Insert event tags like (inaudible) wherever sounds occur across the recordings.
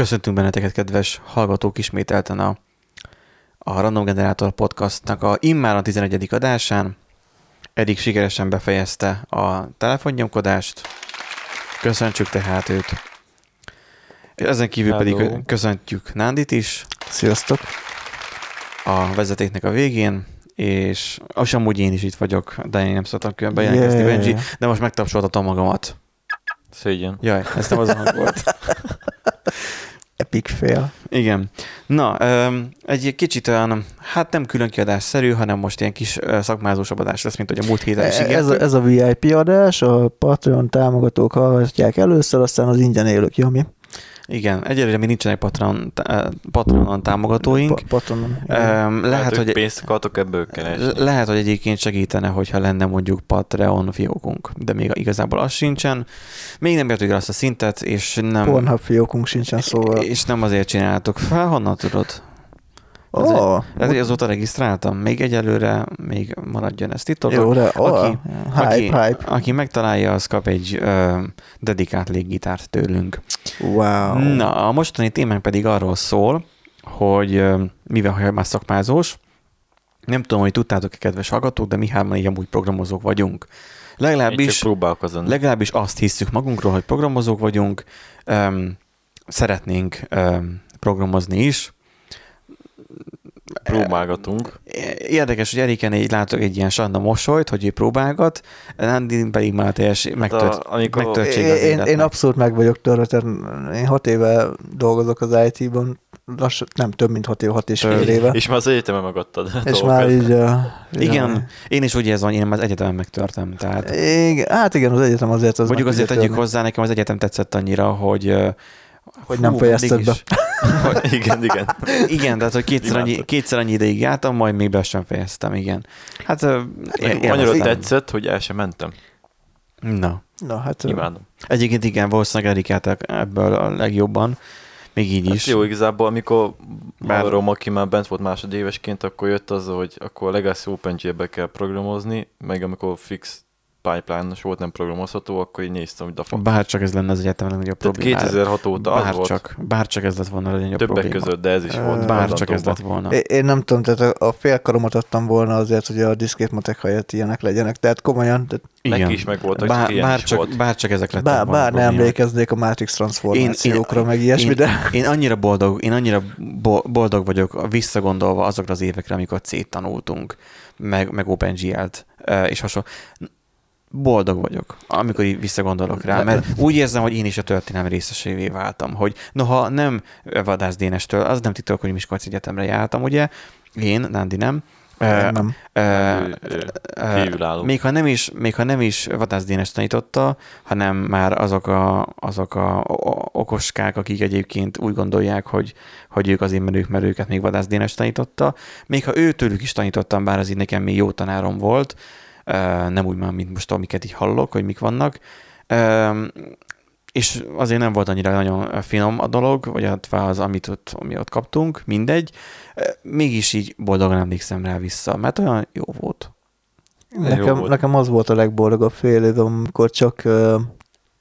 Köszöntünk benneteket, kedves hallgatók, ismételten a, a Random Generator podcastnak a immár a 11. adásán. Eddig sikeresen befejezte a telefonnyomkodást. Köszöntsük tehát őt. És ezen kívül Hello. pedig köszöntjük Nándit is Sziasztok! a vezetéknek a végén, és az amúgy én is itt vagyok, de én nem szoktam külön bejelentkezni, Yeah. Benji, de most megtapsoltatom magamat. Szégyen. Jaj, ez nem az a hang volt. (laughs) Epic fail. Igen. Na, egy kicsit olyan, hát nem külön kiadásszerű, hanem most ilyen kis szakmázósabb adás lesz, mint hogy a múlt héten is Ez a, ez a VIP adás, a Patreon támogatók hallgatják először, aztán az ingyen élők, jó mi? Igen, egyelőre még nincsenek Patreon, tá- Patreonon támogatóink. Pa- Patronon. Öm, lehet, hogy, pénzt akartok ebből keresni. lehet, hogy egyébként segítene, hogyha lenne mondjuk Patreon fiókunk, de még igazából az sincsen. Még nem értük el azt a szintet, és nem, Pornhub fiókunk sincsen, szóval... és nem azért csináltuk. Fel, honnan tudod? Ó, Ez oh, hogy azóta regisztráltam. Még egyelőre még maradjon ez titok. jó, de ó, aki- hype, aki, hype. aki megtalálja, az kap egy ö, dedikált léggitárt tőlünk. Wow. Na, a mostani témánk pedig arról szól, hogy ö, mivel ha már szakmázós, nem tudom, hogy tudtátok-e, kedves hallgatók, de mi hárman így amúgy programozók vagyunk. Legalábbis, legalábbis azt hiszük magunkról, hogy programozók vagyunk, öm, szeretnénk öm, programozni is. Próbálgatunk. Érdekes, hogy Eriken így látok egy ilyen sanda mosolyt, hogy ő próbálgat, Nandi pedig már teljes megtört, Hát a- amikor- megtörtség Én, az én, abszolút meg vagyok törve, tehát én hat éve dolgozok az IT-ban, lassan, nem több, mint hat éve, hat és fél éve. És már az egyetemen megadtad. és már így... Uh, Igen, én is úgy érzem, hogy én már az egyetemen megtörtem. Tehát Igen, hát igen, az egyetem azért az mondjuk azért tegyük hozzá, nekem az egyetem tetszett annyira, hogy Hogy nem fejezted be. igen, igen. Igen, tehát hogy kétszer annyi, Imádtad. kétszer annyi ideig jártam, majd még be sem fejeztem, igen. Hát, ö, é- Annyira tetszett, hogy el sem mentem. Na, Na, hát... Imádom. egyébként igen, valószínűleg Erikát ebből a legjobban, még így Hát is. jó, igazából amikor Bár- Havarom, aki már bent volt másodévesként, akkor jött az, hogy akkor a Legacy OpenGL-be kell programozni, meg amikor fix pipeline-os volt, nem programozható, akkor így néztem, hogy dafa. Bárcsak ez lenne az egyetem legnagyobb probléma. 2006 óta az volt Bárcsak, bárcsak ez lett volna a legnagyobb többek probléma. között, de ez is volt. Bárcsak ez lett volna. Én, én nem tudom, tehát a, a félkaromat adtam volna azért, hogy a diszkét matek helyett ilyenek legyenek. Tehát komolyan, tehát Neki is megvoltak, csak bár, ilyen bár, csak, volt. bár csak ezek lettek bár, bár ne emlékeznék a Matrix transformációkra, meg ilyesmi, én, de... Én annyira boldog, én annyira bo- boldog vagyok visszagondolva azokra az évekre, amikor C-t tanultunk, meg, meg OpenGL-t, és hasonló. Boldog vagyok, amikor így visszagondolok rá, mert úgy érzem, hogy én is a történelem részesévé váltam, hogy noha nem Vadász Dénestől, az nem titok, hogy Miskolc Egyetemre jártam, ugye, én, Nándi nem, nem. ő eh, kívülálló. még ha nem is, még ha nem is Vadász Dénes tanította, hanem már azok a, azok a okoskák, akik egyébként úgy gondolják, hogy, hogy ők azért merők, mert őket még Vadász Dénes tanította. Még ha őtőlük is tanítottam, bár az így nekem még jó tanárom volt, nem úgy már, mint most, amiket így hallok, hogy mik vannak, és azért nem volt annyira nagyon finom a dolog, vagy hát az, amit ott, ami ott kaptunk, mindegy. Mégis így boldogan emlékszem rá vissza, mert olyan jó volt. jó Nekem, volt. nekem az volt a legboldogabb fél amikor csak uh,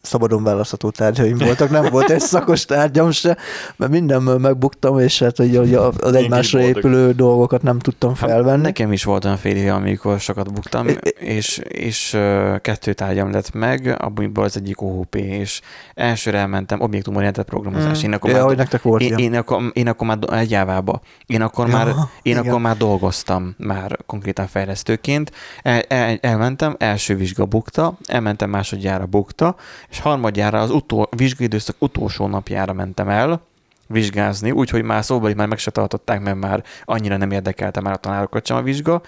szabadon választható tárgyaim voltak, nem volt egy szakos tárgyam se, mert mindenből megbuktam, és hát hogy az egymásra épülő dolgokat nem tudtam Hát felvenni. Nekem is volt olyan fél éve, amikor sokat buktam, és, és kettő tárgyam lett meg, abból az egyik OHP, és elsőre elmentem objektumorientált programozás. Én akkor Mm. ja, már, nektek volt én, én, akkor, én akkor már egy jávába. Én akkor, Ja, már, én igen. akkor már dolgoztam, már konkrétan fejlesztőként. El, el, elmentem, első vizsga bukta, elmentem másodjára bukta, és harmadjára az utol, vizsgaidőszak utolsó napjára mentem el, vizsgázni, úgyhogy már szóba már meg se tartották, mert már annyira nem érdekelte már a tanárokat sem a vizsga,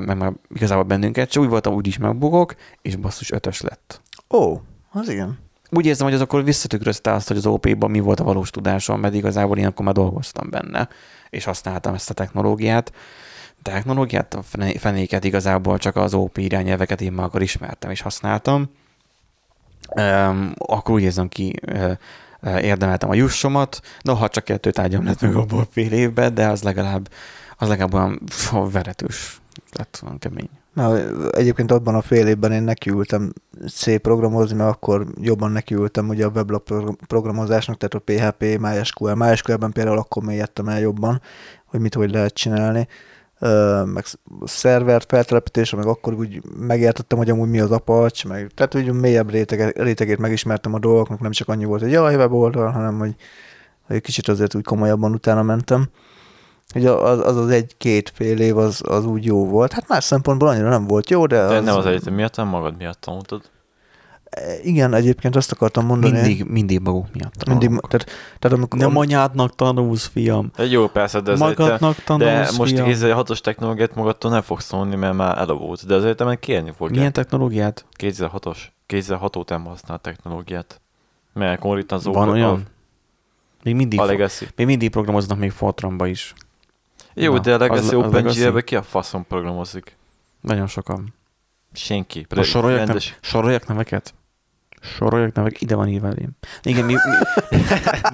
meg már igazából bennünket se, úgy voltam, úgy is megbukok, és basszus ötös lett. Ó, az igen. Úgy érzem, hogy az akkor visszatükrözte azt, hogy az OP-ban mi volt a valós tudásom, mert igazából én akkor már dolgoztam benne, és használtam ezt a technológiát. Technológiát, a fenéket igazából csak az OP irányelveket én már akkor ismertem és használtam. Um, akkor úgy érzem ki, uh, érdemeltem a jussomat, noha csak kettő tárgyam lett meg abból fél évben, de az legalább, az legalább olyan veretős lett, olyan kemény. Mert egyébként abban a fél évben én nekiültem C programozni, mert akkor jobban nekiültem ugye a weblap pro- programozásnak, tehát a PHP, MySQL. MySQL-ben például akkor mélyedtem el jobban, hogy mit hogy lehet csinálni. Meg szerver feltelepítése, meg akkor úgy megértettem, hogy amúgy mi az Apache, meg, tehát úgy mélyebb rétege, rétegét megismertem a dolgoknak, nem csak annyi volt, hogy jaj, weboldal, hanem hogy, hogy kicsit azért úgy komolyabban utána mentem. Ugye az az, az egy-két fél év az, az úgy jó volt. Hát más szempontból annyira nem volt jó, de... De az, nem az egyetem miatt, hanem magad miatt tanultad. Igen, egyébként azt akartam mondani. Mindig, mindig maguk miatt mindig tanulunk. tehát, tehát amikor, Nem anyádnak tanulsz, fiam. Jó, persze, de Magadnak tanulsz, de most fiam. kézzel hatos technológiát magadtól nem fogsz tanulni, mert már elavult. De az egyetemen kérni fogják. Milyen technológiát? Kézzel hatos. Kézzel hatót nem használ technológiát. Mert konkrétan az Van olyan? Még mindig, A, a Legacy. még mindig programoznak még Fortranba is. Jó, Na, de a Legacy OpenGL-be ki a faszon programozik? Nagyon sokan. Senki. Most soroljak, nem, rendes- soroljak neveket? Soroljak nevek, ide van írva elém. Igen, mi, mi,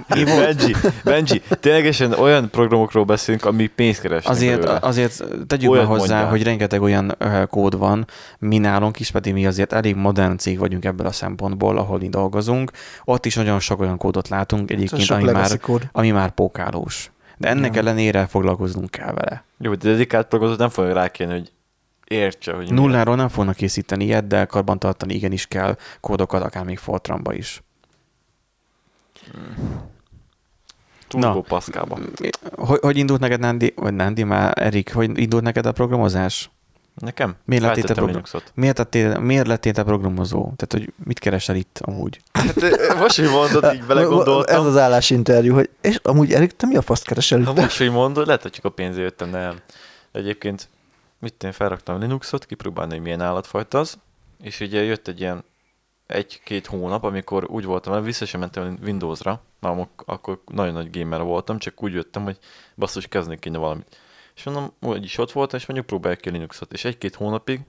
(laughs) mi volt? Benji, Benji, ténylegesen olyan programokról beszélünk, ami pénzt keresnek Azért, belőle. azért tegyük Olyat be hozzá, mondjál. hogy rengeteg olyan kód van, mi nálunk is, pedig mi azért elég modern cég vagyunk ebből a szempontból, ahol mi dolgozunk. Ott is nagyon sok olyan kódot látunk egyébként, sok ami már, kód. ami már pókálós. De ennek Igen. ellenére foglalkoznunk kell vele. Jó, de dedikált programozót nem fogja rákérni, hogy értse, hogy. Nulláról nem fognak készíteni ilyet, de karbantartani igenis kell kódokat, akár még Fortranba is. Turbo Na. Pascalba. Hogy, hogy indult neked, Nandi, vagy Nandi, már Erik, hogy indult neked a programozás? Nekem? Miért lettél te program-. Miért, lettél, miért lettél te programozó? Tehát, hogy mit keresel itt amúgy? Hát, most, hogy mondod, így (laughs) Ez belegondoltam. az állásinterjú, hogy és amúgy Erik, te mi a faszt keresel Ha itt? most, hogy mondod, lehet, hogy csak a pénzért jöttem, nem. Egyébként, mit én felraktam Linuxot, kipróbálni, hogy milyen állatfajta az, és ugye jött egy ilyen egy-két hónap, amikor úgy voltam, hogy vissza sem mentem Windowsra, már akkor nagyon nagy gamer voltam, csak úgy jöttem, hogy basszus, kezdeni kéne valamit. És mondom, úgy is ott voltam, és mondjuk próbáljuk ki Linuxot. És egy-két hónapig,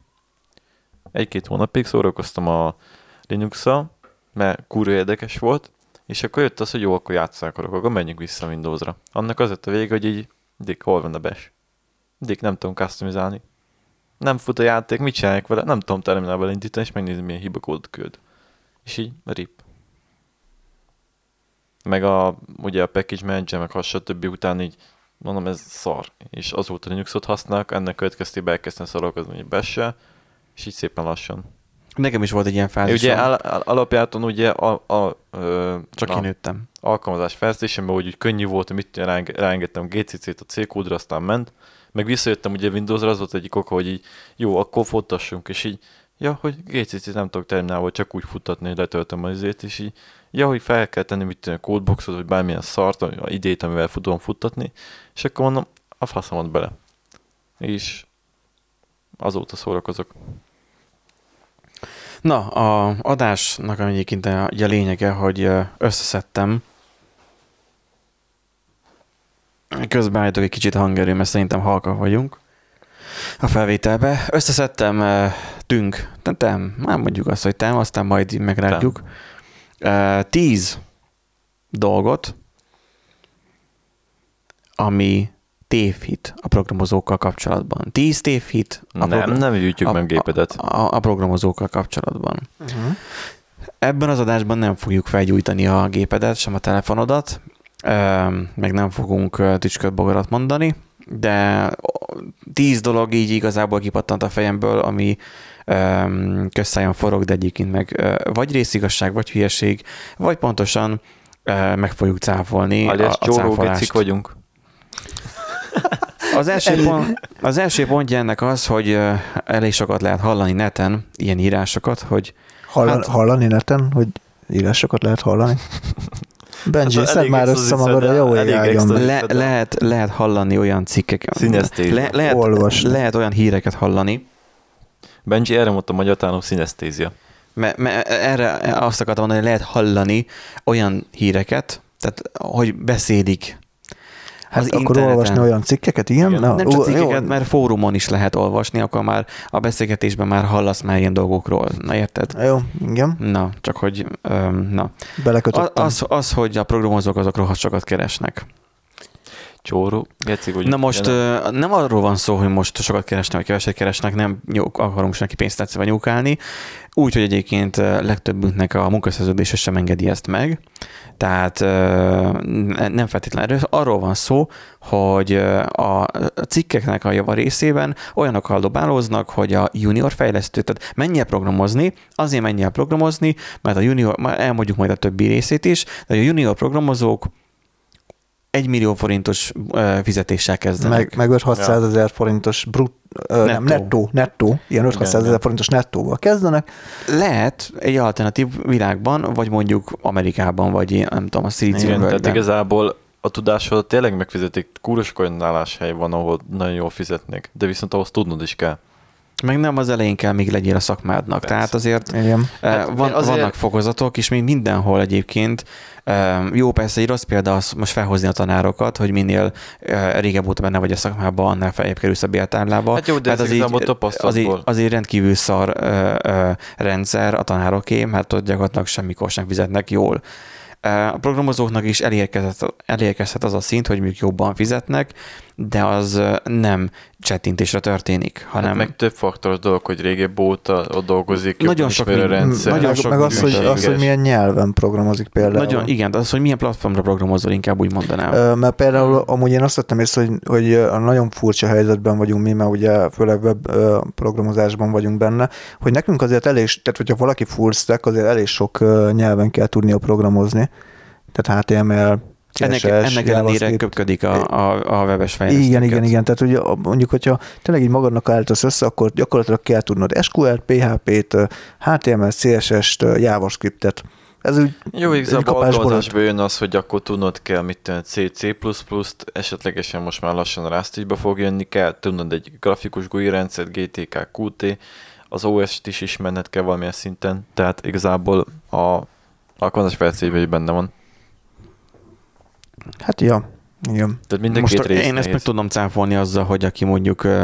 egy-két hónapig szórakoztam a linux mert kurva érdekes volt, és akkor jött az, hogy jó, akkor játszani akarok, akkor menjünk vissza Windowsra. Annak az lett a vége, hogy így, Dick, hol van a bash? Dick, nem tudom customizálni. Nem fut a játék, mit csinálják vele? Nem tudom terminálba indítani, és megnézni, milyen hibakódot küld. És így, rip. Meg a, ugye a package manager, meg hasonló többi után így, mondom, ez szar. És azóta Linuxot használok, ennek következtében elkezdtem szarakozni egy bash és így szépen lassan. Nekem is volt egy ilyen Én fázis. ugye al- al- alapjáton ugye a, a, ö, Csak na, kinőttem. alkalmazás fejlesztésemben, hogy úgy könnyű volt, hogy mit ráeng- ráengedtem GCC-t a C kódra, aztán ment. Meg visszajöttem ugye Windowsra, az volt egyik oka, hogy így jó, akkor futtassunk, és így ja, hogy GCC-t nem tudok terminálból csak úgy futtatni, hogy letöltöm az izét, és így ja, hogy fel kell tenni mit tudom, codeboxot, vagy bármilyen szart, a idét, amivel tudom futtatni, és akkor mondom, a faszomat bele. És azóta szórakozok. Na, a adásnak egyébként a, a lényege, hogy összeszedtem Közben állítok egy kicsit a hangerő, mert szerintem halka vagyunk a felvételbe. Összeszedtem uh, tünk, nem, nem, nem mondjuk azt, hogy tem, aztán majd meglátjuk. Uh, tíz dolgot, ami tévhit a programozókkal kapcsolatban. Tíz tévhit a, Nem, program- nem a- meg gépedet. a, a programozókkal kapcsolatban. Uh-huh. Ebben az adásban nem fogjuk felgyújtani a gépedet, sem a telefonodat, meg nem fogunk tücsköt bogarat mondani, de tíz dolog így igazából kipattant a fejemből, ami közszájon forog, de egyébként meg vagy részigasság, vagy hülyeség, vagy pontosan meg fogjuk cáfolni Alias a, a cáfolást. Vagyunk. Az első, pont, az első pontja ennek az, hogy elég sokat lehet hallani neten, ilyen írásokat, hogy Hallan, Hát- hallani neten, hogy írásokat lehet hallani? Benji, Hát szed már össze magad a jó elég. Le, lehet, lehet hallani olyan cikkeket. Színesztézia. Le, lehet, Olvasni. lehet olyan híreket hallani, Benji erre mondta magyar tanul színesztézia. mert, mert erre azt akartam mondani, hogy lehet hallani olyan híreket, tehát hogy beszélik. Hát az akkor interneten. olvasni olyan cikkeket, igen? Igen. Na, Nem csak cikkeket, jó, mert fórumon is lehet olvasni, akkor már a beszélgetésben már hallasz már ilyen dolgokról. Na érted? Jó, igen, Na, csak hogy, öm, na. Belekötöttem. az, az, hogy a programozók azok rohadt sokat keresnek. Csóró, hogy Na most ö, nem arról van szó, hogy most sokat keresnek, vagy keveset keresnek, nem nyúk, akarunk neki pénzt tetszve nyúkálni. Úgy, hogy egyébként legtöbbünknek a munkaszerződése sem engedi ezt meg. Tehát nem feltétlenül erről. Arról van szó, hogy a cikkeknek a java részében olyanokkal dobálóznak, hogy a junior fejlesztő, tehát menj el programozni, azért menj el programozni, mert a junior, már elmondjuk majd a többi részét is, de a junior programozók egy millió forintos fizetéssel kezdenek. Meg, meg 5-600 ezer forintos brut, nem, Nettó. nettó, ilyen 5-600 Igen, ezer igen. forintos nettóval kezdenek. Lehet egy alternatív világban, vagy mondjuk Amerikában, vagy én nem tudom, a Szilícium tehát igazából a tudásod tényleg megfizetik, kúros olyan álláshely van, ahol nagyon jól fizetnek, de viszont ahhoz tudnod is kell. Meg nem az elején kell még legyél a szakmádnak. Persze. Tehát azért Igen. hát Hát van, azért- vannak fokozatok, és még mindenhol egyébként. eh, Jó, persze egy rossz példa az most felhozni a tanárokat, hogy minél eh, régebb óta benne vagy a szakmában, annál feljebb kerülsz a bértáblába. Hát jó, de ez az így, tapasztalatból. azért, azért rendkívül szar ö, ö, rendszer a tanároké, mert ott gyakorlatilag semmikor sem fizetnek jól. A programozóknak is elérkezett, elérkezhet az a szint, hogy mondjuk jobban fizetnek, de az nem csettintésre történik, hanem Hát meg több faktoros dolog, hogy régebb óta ott dolgozik, Nagyon sok minden- rendszer. nagyon sok meg az, hogy, az, hogy milyen nyelven programozik például. nagyon, igen, de az, hogy milyen platformra programozol, inkább úgy mondanám. Ö, Mert például amúgy én azt vettem észre, hogy, hogy nagyon furcsa helyzetben vagyunk mi, mert ugye főleg web programozásban vagyunk benne, hogy nekünk azért elég, tehát hogyha valaki full stack, azért elég sok nyelven kell tudnia programozni. Tehát HTML, CSS, ennek ellenére köpködik a, a, a webes fejlesztőket. Igen, igen, igen. Tehát ugye mondjuk, hogyha tényleg így magadnak állítasz össze, akkor gyakorlatilag kell tudnod SQL, PHP-t, HTML, CSS-t, JavaScript-et. Ez úgy Jó, igazából alkalmazásból jön az, hogy akkor tudnod kell, mit tenni, C, C++-t, esetlegesen most már lassan a Rust is be fog jönni, kell tudnod egy grafikus GUI rendszert, GTK, Qt, az OS-t is ismerned kell valamilyen szinten, tehát igazából a alkalmazás fejlesztésben benne van. Hát ja, igen. Tehát minden Most két rész én ezt meg tudom. cáfolni azzal, hogy aki mondjuk ö,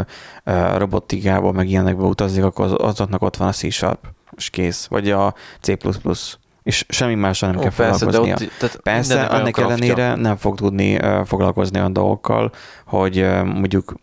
robotikába, meg ilyenekbe utazik, akkor az- azoknak ott van a C-sharp, és kész. Vagy a C++, és semmi mással nem Ó, kell persze, de foglalkoznia. ott, tehát Persze, craftja. ellenére nem fog tudni ö, foglalkozni olyan dolgokkal, hogy ö, mondjuk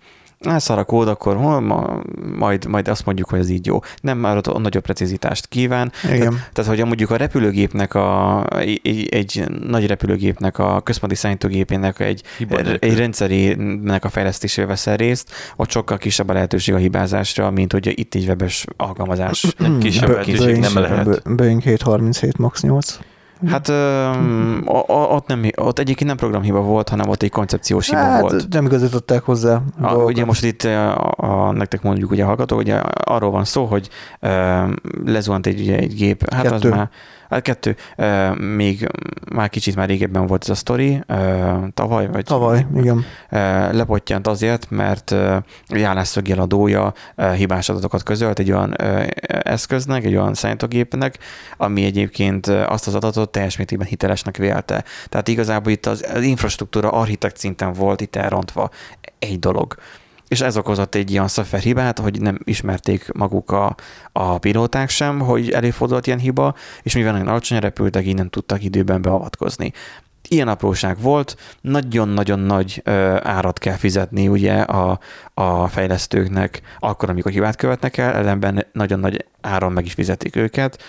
hát szar a kód, akkor hol, ma, majd, majd azt mondjuk, hogy ez így jó. Nem már ott nagyobb precizitást kíván. Igen. Tehát, hogy mondjuk a repülőgépnek, a, egy, egy nagy repülőgépnek, a központi szállítógépének egy, Hiba nélkül. egy rendszerének a fejlesztésével veszel részt, ott sokkal kisebb a lehetőség a hibázásra, mint hogy itt egy webes alkalmazás. Kisebb lehetőség nem lehet. Boeing 737 MAX 8. Hát öm, o- o- ott, nem, ott egyébként nem programhiba volt, hanem ott egy koncepciós hiba Hát volt. nem igazították hozzá. A, dolgokat. ugye most itt a, a, nektek mondjuk ugye a hallgató, ugye arról van szó, hogy ö, lezuhant egy, ugye, egy gép, hát Kettő. az már, hát kettő, még már kicsit már régebben volt ez a sztori, tavaly, vagy Tavaly, igen. ö, lepottyant azért, mert állásszöggel adója ö, hibás adatokat közölt egy olyan eszköznek, egy olyan számítógépnek, ami egyébként azt az adatot teljes mértékben hitelesnek vélte. Tehát igazából itt az, az infrastruktúra architekt szinten volt itt elrontva egy dolog. És ez okozott egy ilyen szoftverhibát, hogy nem ismerték maguk a, a pilóták sem, hogy előfordult ilyen hiba, és mivel nagyon alacsony repültek, így nem tudtak időben beavatkozni. Ilyen apróság volt, nagyon-nagyon nagy ö, árat kell fizetni ugye a, a fejlesztőknek akkor, amikor hibát követnek el, ellenben nagyon nagy áron meg is fizetik őket.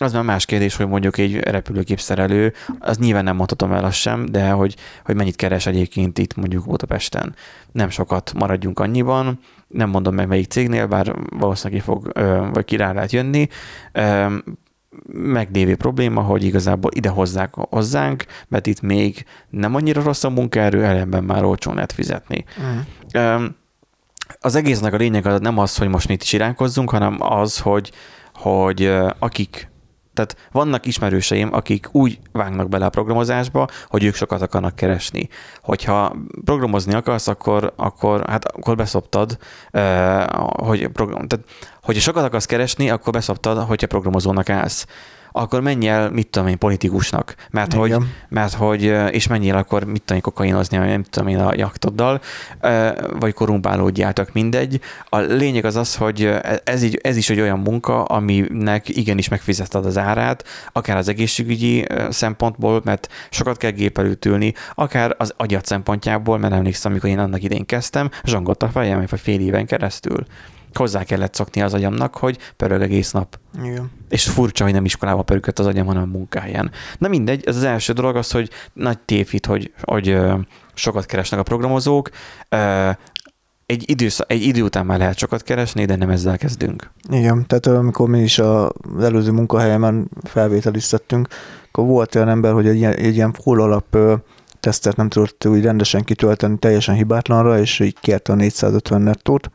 Az már más kérdés, hogy mondjuk egy repülőgép szerelő, az nyilván nem mondhatom el azt sem, de hogy, hogy mennyit keres egyébként itt mondjuk Budapesten. Nem sokat maradjunk annyiban, nem mondom meg melyik cégnél, bár valószínűleg ki fog, vagy ki rá lehet jönni. Meglévő probléma, hogy igazából ide hozzák hozzánk, mert itt még nem annyira rossz a munkaerő, ellenben már olcsón lehet fizetni. Mm. Az egésznek a lényeg az nem az, hogy most mit csiránkozzunk, hanem az, hogy, hogy akik tehát vannak ismerőseim, akik úgy vágnak bele a programozásba, hogy ők sokat akarnak keresni. Hogyha programozni akarsz, akkor, akkor, hát, akkor beszoptad, hogy program, tehát, hogyha sokat akarsz keresni, akkor beszoptad, hogyha programozónak állsz. Akkor menj el, mit tudom én, politikusnak. Mert hogy, Igen. mert hogy, és menjél akkor, mit tudom én, kokainozni, vagy nem tudom én, a jaktoddal, vagy korumpálódjátok, mindegy. A lényeg az az, hogy ez, így, ez is egy olyan munka, aminek igenis megfizeted az árát, akár az egészségügyi szempontból, mert sokat kell gép előtt ülni, akár az agyat szempontjából, mert emlékszem, amikor én annak idén kezdtem, zsongott a fejem, vagy fél éven keresztül. Hozzá kellett szokni az agyamnak, hogy pörög egész nap. Igen. És furcsa, hogy nem iskolába pörögött az agyam, hanem a munkáján. Na mindegy, ez az első dolog az, hogy nagy tévhit, hogy, hogy sokat keresnek a programozók. Egy, idősz, egy idő után már lehet sokat keresni, de nem ezzel kezdünk. Igen, tehát amikor mi is az előző munkahelyemen felvételiztettünk, akkor volt olyan ember, hogy egy ilyen, egy ilyen full alap tesztet nem tudott úgy rendesen kitölteni teljesen hibátlanra, és így kérte a 450 nettót.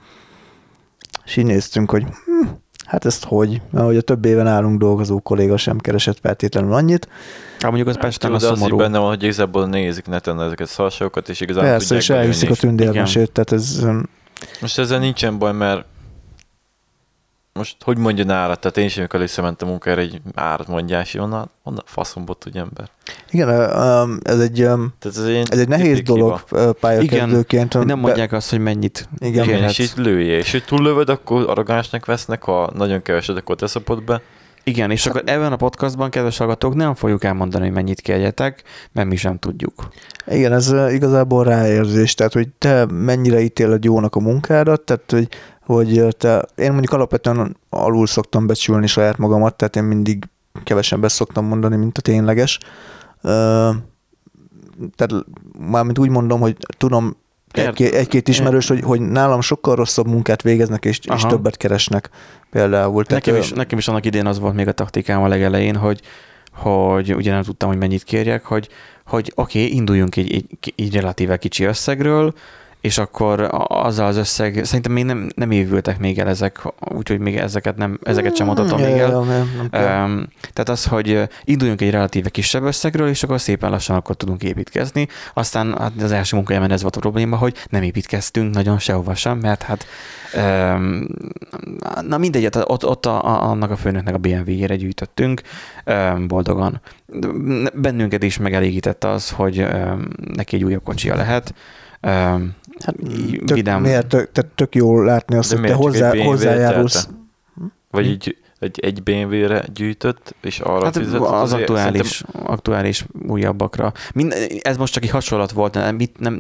És így néztünk, hogy hm, hát ezt hogy? Mert hogy a több éven állunk dolgozó kolléga sem keresett feltétlenül annyit. Hát mondjuk az Pesten a Tudod, de az szomorú. benne van, hogy igazából nézik neten ezeket a szarságokat, és igazán Persze, tudják és elhiszik a tündérmesét, tehát ez ö, Most ezzel nincsen baj, mert most hogy mondja árat? Tehát én is, amikor visszamentem munkára, egy árat mondjás, onnan, onnan faszomból tudja ember. igen, ez egy, Tehát ez egy, ez egy nehéz dolog ö, pályakezdőként. Hogy nem Be- mondják azt, hogy mennyit Igen. Igen, és így lője, és hogy túllövöd, akkor arrogánsnak vesznek, ha nagyon keveset, akkor te szapod be. Igen, és akkor ebben a podcastban, kedves hallgatók, nem fogjuk elmondani, hogy mennyit kérjetek, mert mi sem tudjuk. Igen, ez igazából ráérzés, tehát hogy te mennyire ítéled jónak a munkádat, tehát hogy, hogy te, én mondjuk alapvetően alul szoktam becsülni saját magamat, tehát én mindig kevesebbet szoktam mondani, mint a tényleges. Tehát mármint úgy mondom, hogy tudom egy-két ismerős, hogy, hogy nálam sokkal rosszabb munkát végeznek, és, és többet keresnek például. Tehát, Nekem is, nekem is annak idén az volt még a taktikám a legelején, hogy, hogy ugye nem tudtam, hogy mennyit kérjek, hogy, hogy oké, okay, induljunk egy, egy, egy relatíve kicsi összegről, és akkor azzal az összeg, szerintem még nem, nem évültek még el ezek, úgyhogy még ezeket, nem, ezeket sem mondhatom ja, még el. nem, nem. Um, tehát az, hogy induljunk egy relatíve kisebb összegről, és akkor szépen lassan akkor tudunk építkezni. Aztán hát az első munkájában ez volt a probléma, hogy nem építkeztünk nagyon sehova sem, mert hát um, na mindegy, hát ott, ott a, a, annak a főnöknek a BMW-jére gyűjtöttünk um, boldogan. Bennünket is megelégítette az, hogy um, neki egy újabb kocsia lehet. Um, Hát, így tök, vidám. miért, tök, tehát tök jól látni azt, De hogy te hozzá, hozzájárulsz. Vagy így egy, egy BMW-re gyűjtött, és arra Hát fizetett. az azért aktuális, aktuális újabbakra. Mind, ez most csak egy hasonlat volt, nem, mit, nem,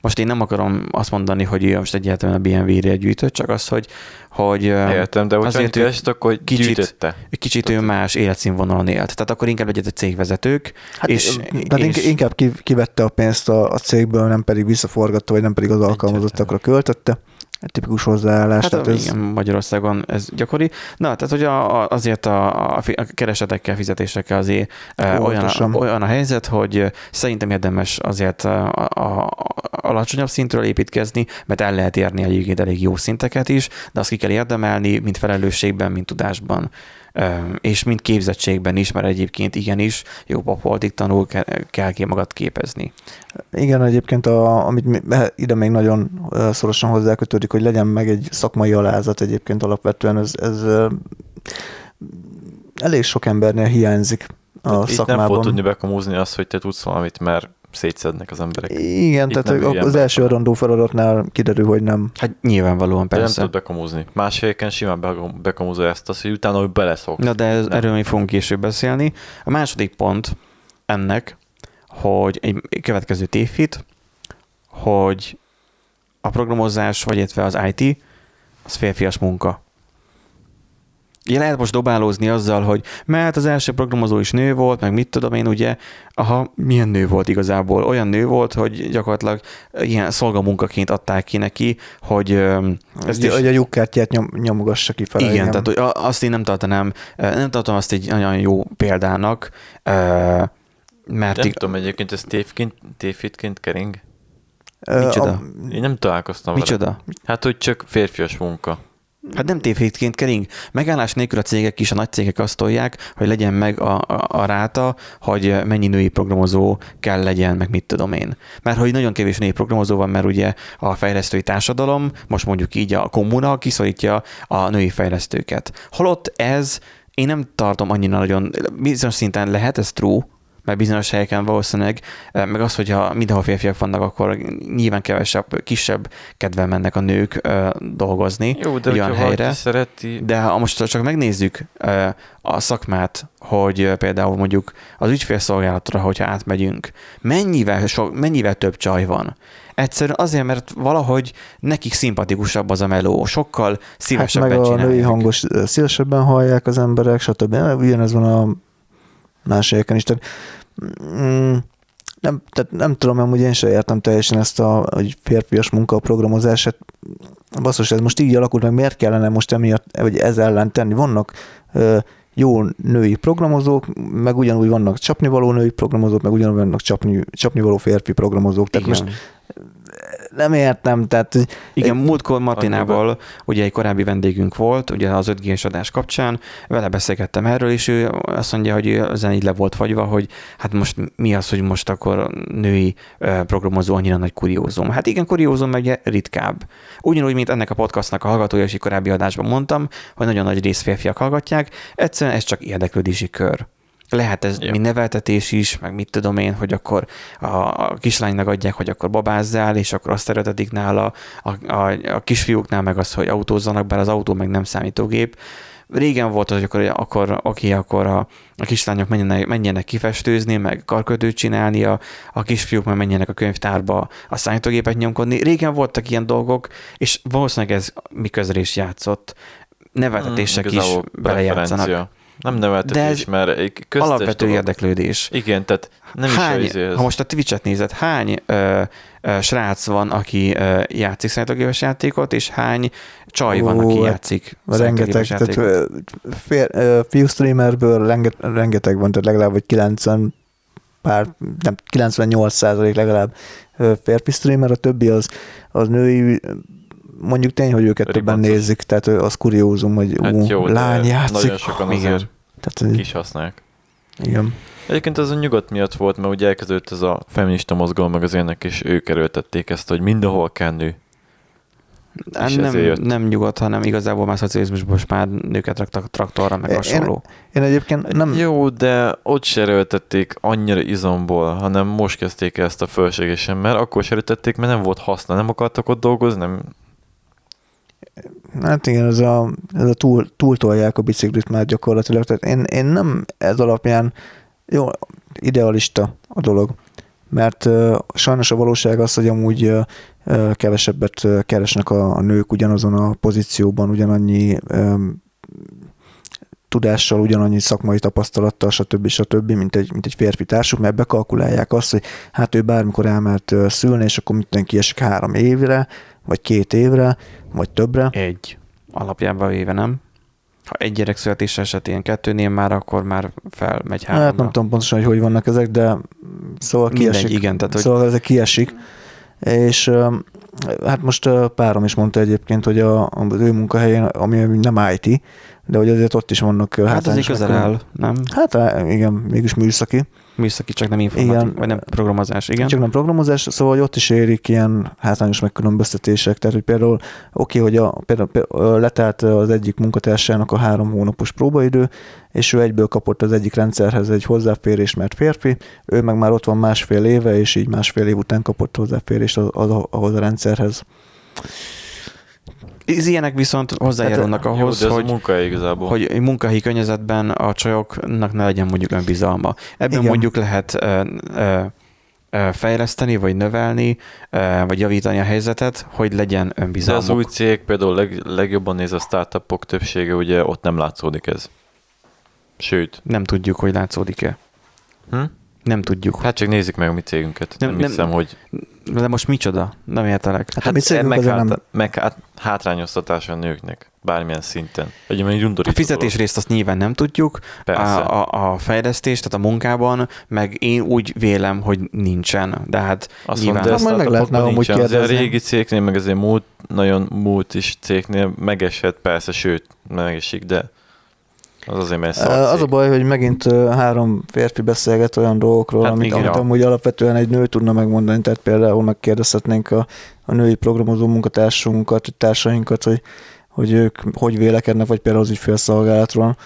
most én nem akarom azt mondani, hogy ő most egyáltalán a BMW-re gyűjtött, csak az, hogy, hogy Értem, de azért keresett, akkor kicsit- gyűjtötte. kicsit ő más életszínvonalon élt. Tehát akkor inkább legyen a cégvezetők, Hát, és, tehát és inkább ki- kivette a pénzt a, a cégből, nem pedig visszaforgatta, vagy nem pedig az alkalmazottakra költötte. Tipikus hozzáállás. Hát tehát a, ez, igen, Magyarországon ez gyakori. Na, tehát hogy a, a, azért a, a, a keresetekkel, fizetésekkel azért eh, olyan, a, olyan a helyzet, hogy eh, szerintem érdemes azért a, a, a alacsonyabb szintről építkezni, mert el lehet érni egyébként elég jó szinteket is, de azt ki kell érdemelni, mind felelősségben, mind tudásban és mind képzettségben is, mert egyébként igenis jó papoltig tanul, kell, ki magad képezni. Igen, egyébként a, amit mi- ide még nagyon ö, szorosan hozzákötődik, hogy legyen meg egy szakmai alázat egyébként alapvetően, ez, ez ö, elég sok embernél hiányzik a Tehát Itt nem szakmában. fog tudni bekamúzni azt, hogy te tudsz valamit, mert szétszednek az emberek. Igen, Itt tehát az be. első adandó feladatnál kiderül, hogy nem. Hát nyilvánvalóan De nem persze. tudod bekamúzni. Más helyeken simán bekam- bekamúzol ezt, azt, hogy utána hogy beleszoksz. Na de ez, Nem. erről mi fogunk később beszélni. A második pont ennek, hogy egy következő tévhit, hogy a programozás, vagy illetve az IT, az férfias munka. Ugye lehet most dobálózni azzal, hogy mert az első programozó is nő volt, meg mit tudom én, ugye, aha, milyen nő volt igazából? Olyan nő volt, hogy gyakorlatilag ilyen szolgamunkaként adták ki neki, hogy Ezt is... Hogy a lyukkártyát nyom, nyomogassa kifele. igen, tehát hogy azt én nem tartanám, nem tartom azt egy nagyon jó példának, mert Nem ig- tudom, egyébként ez tévként, tévhitként kering. Micsoda? a- Én nem találkoztam vele. micsoda? Hát, hogy csak férfias munka. Hát nem tévhétként kering. Megállás nélkül a cégek is, a nagy cégek azt tolják, hogy legyen meg a, a, a ráta, hogy mennyi női programozó kell legyen, meg mit tudom én. Mert hogy nagyon kevés női programozó van, mert ugye a fejlesztői társadalom, most mondjuk így a kommuna kiszorítja a női fejlesztőket. Holott ez én nem tartom annyira nagyon, bizonyos szinten lehet, ez true, mert bizonyos helyeken valószínűleg, meg az, hogyha mindenhol férfiak vannak, akkor nyilván kevesebb, kisebb kedvel mennek a nők dolgozni Jó, de olyan helyre. szereti, De ha most csak megnézzük a szakmát, hogy például mondjuk az ügyfélszolgálatra, hogyha átmegyünk, mennyivel, so, mennyivel több csaj van? Egyszerűen azért, mert valahogy nekik szimpatikusabb az a meló, sokkal Hát szívesebben meg a csinálják. női hangos szívesebben hallják az emberek, stb. Ugyanez van a más helyeken is. Tehát, mm, nem, tehát nem tudom, amúgy én sem értem teljesen ezt a hogy férfias munka programozását. Basszus, ez most így alakult, meg miért kellene most emiatt, vagy ez ellen tenni? Vannak ö, jó női programozók, meg ugyanúgy vannak csapnivaló női programozók, meg ugyanúgy vannak csapni, csapnivaló férfi programozók. Tehát Igen. most nem értem, tehát Igen, múltkor Martinával, ugye egy korábbi vendégünk volt, ugye az 5 g adás kapcsán, vele beszélgettem erről, és ő azt mondja, hogy ezen így le volt fagyva, hogy hát most mi az, hogy most akkor női programozó annyira nagy kuriózum. Hát igen, kuriózum meg ugye ritkább. Ugyanúgy, mint ennek a podcastnak a hallgatója, és egy korábbi adásban mondtam, hogy nagyon nagy rész férfiak hallgatják, egyszerűen ez csak érdeklődési kör. Lehet ez Ja. mi neveltetés is, meg mit tudom én, hogy akkor a, a kislánynak adják, hogy akkor babázzál, és akkor azt erőltetik nála, a, a, a kisfiúknál meg az, hogy autózzanak, bár az autó meg nem számítógép. Régen volt az, hogy akkor, akkor oké, akkor a, a kislányok menjenek, menjenek kifestőzni, meg karkötőt csinálni, a, a kisfiúk meg menjenek a könyvtárba a számítógépet nyomkodni. Régen voltak ilyen dolgok, és valószínűleg ez miközre is játszott. Neveltetések Hmm, is belejátszanak. Nem neveltetés, De ez mert egy köztes Alapvető dolog. érdeklődés. Igen, tehát nem hány, is ha most a Twitch-et nézed, hány ö, ö, srác van, aki ö, játszik számítógépes játékot, és hány csaj van, Ó, aki hát játszik rengeteg, számítógépes tehát játékot? ö, streamerből renget, rengeteg van, tehát legalább vagy 90 pár, nem, 98 százalék legalább férfi streamer, a többi az, az női, mondjuk tény, hogy őket többen Ribancos. nézik, tehát az kuriózum, hogy Hát ú, jó, lány játszik. nagyon sokan Igen. azért Tehát, kis használják. igen. Egyébként ez a nyugat miatt volt, mert ugye elkezdődött ez a feminista mozgalom meg az ilyenek, és ők erőltették ezt, hogy mindenhol kell nő. Hát nem, jött. nem nyugodt, hanem igazából már szocializmusban most már nőket raktak traktorra, meg Én- hasonló. Én egyébként nem, Jó, de ott se erőltették annyira izomból, hanem most kezdték el ezt a fölségesen, mert akkor se erőltették, mert nem volt haszna, nem akartak ott dolgozni, nem, Hát igen, ez a, ez a túl, túltolják a biciklit már gyakorlatilag. Tehát én, én nem ez alapján, jó, idealista a dolog, mert uh, sajnos a valóság az, hogy amúgy uh, kevesebbet uh, keresnek a, a nők ugyanazon a pozícióban, ugyanannyi um, tudással, ugyanannyi szakmai tapasztalattal, stb. stb., mint egy, mint egy férfi társuk, mert bekalkulálják azt, hogy hát ő bármikor elmehet ö, szülni, és akkor minden kiesik három évre, vagy két évre, vagy többre. Egy alapjában véve, nem? Ha egy gyerek születés esetén kettőnél már, akkor már felmegy háromra. Hát nem tudom pontosan, hogy hogy vannak ezek, de szóval Mindegy, kiesik. igen, tehát hogy- Szóval ezek kiesik. És hát most párom is mondta egyébként, hogy a, az ő munkahelyén, ami nem IT, de hogy azért ott is vannak Hát hátrányos azért közel áll, nem? Hát igen, mégis műszaki. Műszaki, csak nem informatik, Igen. vagy nem programozás, igen. Csak nem programozás, szóval ott is érik ilyen hátrányos megkülönböztetések. Tehát, hogy például oké, hogy a, például, például letelt az egyik munkatársának a három hónapos próbaidő, és ő egyből kapott az egyik rendszerhez egy hozzáférést, mert férfi, ő meg már ott van másfél éve, és így másfél év után kapott hozzáférést az, az, ahhoz a rendszerhez. Ez ilyenek viszont hozzájárulnak jó, ahhoz, de ez hogy, a munkahely igazából. hogy munkahelyi környezetben a csajoknak ne legyen mondjuk önbizalma. Ebben Igen. mondjuk lehet ö, ö, ö, fejleszteni, vagy növelni, ö, vagy javítani a helyzetet, hogy legyen De önbizalmuk. az új cég például leg, legjobban néz a startupok többsége, ugye ott nem látszódik ez. Sőt. Nem tudjuk, hogy látszódik-e. Hm? Nem tudjuk. Hát csak nézzük meg a mi cégünket. Nem- Nem, nem- hiszem, hogy... De most micsoda? Nem értelek. Hát, hát mi cégünk meg, hát, nem, meg hát, hátrányoztatása a nőknek, bármilyen szinten. Egy olyan A undorító fizetés dolog. részt azt nyilván nem tudjuk, Persze. a, a, a fejlesztés, tehát a munkában, meg én úgy vélem, hogy nincsen, de hát Azt nyilván... mondom, de Hát majd meg lehetne amúgy. Azért a kérdezni. régi cégnél, meg azért múlt, nagyon múlt is cégnél megesett, persze, sőt, megesik, de az azért, mert szar Az a baj, hogy megint három férfi beszélget olyan dolgokról, Hát amit, igen, amit amúgy alapvetően egy nő tudna megmondani, tehát például megkérdezhetnénk a, a női programozó munkatársunkat, társainkat, hogy, hogy ők hogy vélekednek, vagy például az ügyfélszolgálatról,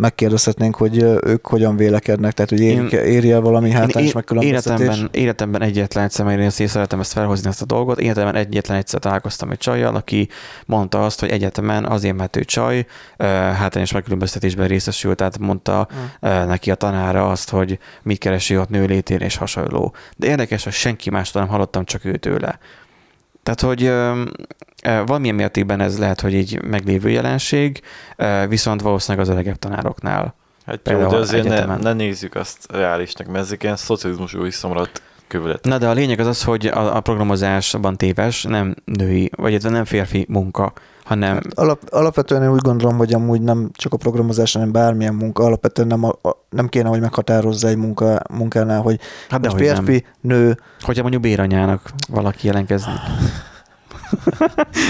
megkérdezhetnénk, hogy ők hogyan vélekednek, tehát hogy érik, éri el valami hátrányos Én megkülönböztetés. életemben, életemben egyetlen egyszer, mert én ezt szeretem ezt felhozni ezt a dolgot, életemben egyetlen egyszer találkoztam egy csajjal, aki mondta azt, hogy egyetemen azért, mert ő csaj, hátrányos megkülönböztetésben részesült, tehát mondta Hm. ö, neki a tanára azt, hogy mit keresi ott nőlétén és hasonló. De érdekes, hogy senki mástól nem hallottam, csak őtőle. Tehát, hogy valamilyen mértékben ez lehet, hogy így meglévő jelenség, viszont valószínűleg az öregebb tanároknál. Hát jó, de azért ne, egyetemen. ne nézzük azt reálisnak, mert ezek ilyen szocializmus új szomrat követek. Na de a lényeg az az, hogy a, a programozásban téves, nem női, vagy ez nem férfi munka, hanem Hát alap, alapvetően én úgy gondolom, hogy amúgy nem csak a programozás, hanem bármilyen munka, alapvetően nem, a, a, nem kéne, hogy meghatározza egy munka, munkánál, hogy hát most dehogy férfi, nem. nő, Hogyha mondjuk béranyának valaki jelentkezni. (laughs)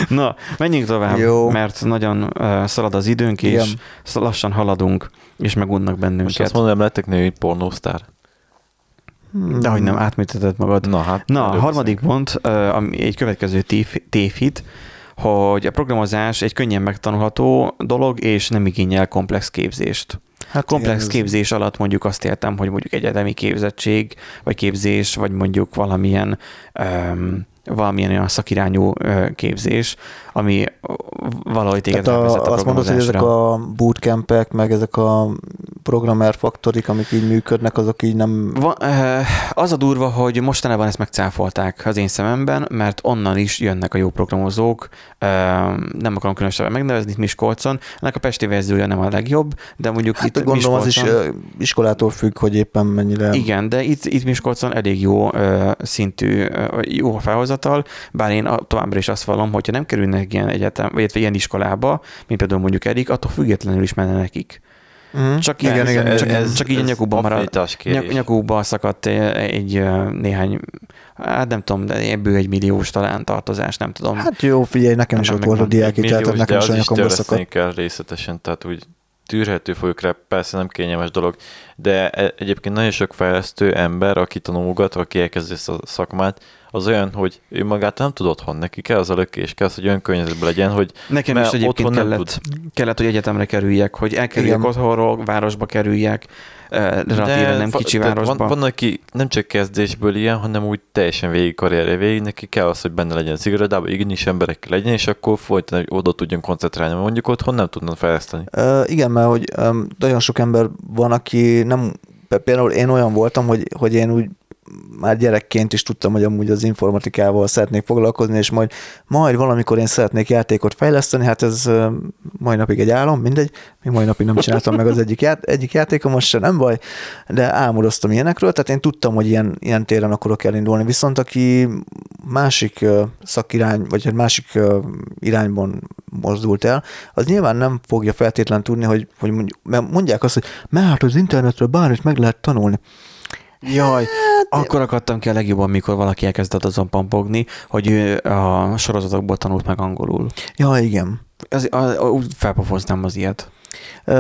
Na, menjünk tovább, Jó. mert nagyon uh, szalad az időnk, és Igen. lassan haladunk, és megunnak Most bennünket. azt mondom, lettek női pornósztár. Hmm. De hogy nem, átműteted magad. Na hát. Na, harmadik beszélünk. pont, ami egy következő tév- tévhit, hogy a programozás egy könnyen megtanulható dolog, és nem igényel komplex képzést. hát Komplex igen, képzés alatt mondjuk azt értem, hogy mondjuk egyetemi képzettség, vagy képzés, vagy mondjuk valamilyen um, valamilyen olyan szakirányú képzés, ami valahogy téged Tehát rávezet a, azt mondod, hogy ezek a bootcampek, meg ezek a programmer faktorik, amik így működnek, azok így nem... Va, eh, az a durva, hogy mostanában ezt megcáfolták az én szememben, mert onnan is jönnek a jó programozók. Eh, Nem akarom különösebben megnevezni itt Miskolcon. Ennek a Pesti verziója nem a legjobb, de mondjuk Hát itt gondolom az is Miskolcon... ö, iskolától függ, hogy éppen mennyire... Igen, de itt, itt Miskolcon elég jó szintű, jó a felhozatal, bár én a- továbbra is azt vallom, hogyha nem kerülnek ilyen egyetem, vagy ilyen iskolába, mint például mondjuk Erik, attól függetlenül is menne nekik. Mhm. Csak, igen, igen, igen, igen, csak, ez, csak így a nyakukban marad. Nyak, nyakukba szakadt egy néhány, hát nem tudom, de ebből egy milliós talán tartozás, nem tudom. Hát jó, figyelj, nekem is Nem ott volt a diáki, tehát nekem de is az a is törleszteni szakadt. kell részletesen, tehát úgy tűrhető folyókra, persze nem kényelmes dolog, de e- egyébként nagyon sok fejlesztő ember, aki tanulgat, aki elkezdi ezt a szakmát, az olyan, hogy ő magát nem tud otthon, neki kell az a lökés, kell az, hogy olyan környezetben legyen, hogy Nekem is egyébként otthon nem kellett, kellett, hogy egyetemre kerüljek, hogy elkerüljek Igen. otthonról, városba kerüljek, relatíve nem kicsi tehát városba. Van, van, aki nem csak kezdésből ilyen, hanem úgy teljesen végig karrierje végig, neki kell az, hogy benne legyen az irodában, igényes emberek legyen, és akkor folyton hogy oda tudjon koncentrálni. Mondjuk otthon nem tudnak fejleszteni. Uh, igen, mert hogy um, nagyon sok ember van, aki nem, például én olyan voltam, hogy, hogy én úgy már gyerekként is tudtam, hogy amúgy az informatikával szeretnék foglalkozni, és majd, majd valamikor én szeretnék játékot fejleszteni, hát ez mai napig egy álom, mindegy, még mai napig nem csináltam meg az egyik, ját, egyik játékom, most se nem baj, de álmodoztam ilyenekről, tehát én tudtam, hogy ilyen, ilyen téren akarok elindulni, viszont aki másik szakirány, vagy egy másik uh, irányban mozdult el, az nyilván nem fogja feltétlen tudni, hogy, hogy mondják azt, hogy mert hát az internetről bármit meg lehet tanulni. Jaj, akkor akadtam ki a legjobban, mikor valaki elkezdett azon pampogni, hogy ő a sorozatokból tanult meg angolul. Ja, igen. Az, a, a, úgy felpofoznám az ilyet.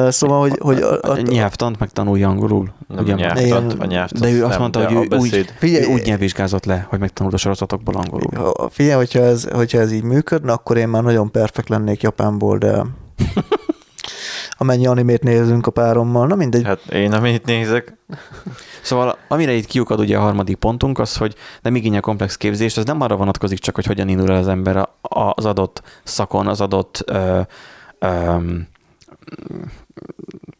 Szóval, hogy, hogy a, A, a nyelvtant megtanulja angolul. Nem ugye? a nyelvtant, a nyelvtant, De ő azt nem, mondta, hogy ő úgy. Figyelj, ő úgy nyelvvizsgázott le, hogy megtanult a sorozatokból angolul. Figyelj, hogyha ez, hogyha ez így működne, akkor én már nagyon perfekt lennék Japánból, de (laughs) amennyi animét nézünk a párommal, na mindegy. Hát én, amit nézek, Szóval amire itt kiukad ugye a harmadik pontunk, az, hogy nem igényel komplex képzést, az nem arra vonatkozik csak, hogy hogyan indul el az ember az adott szakon, az adott ö, ö,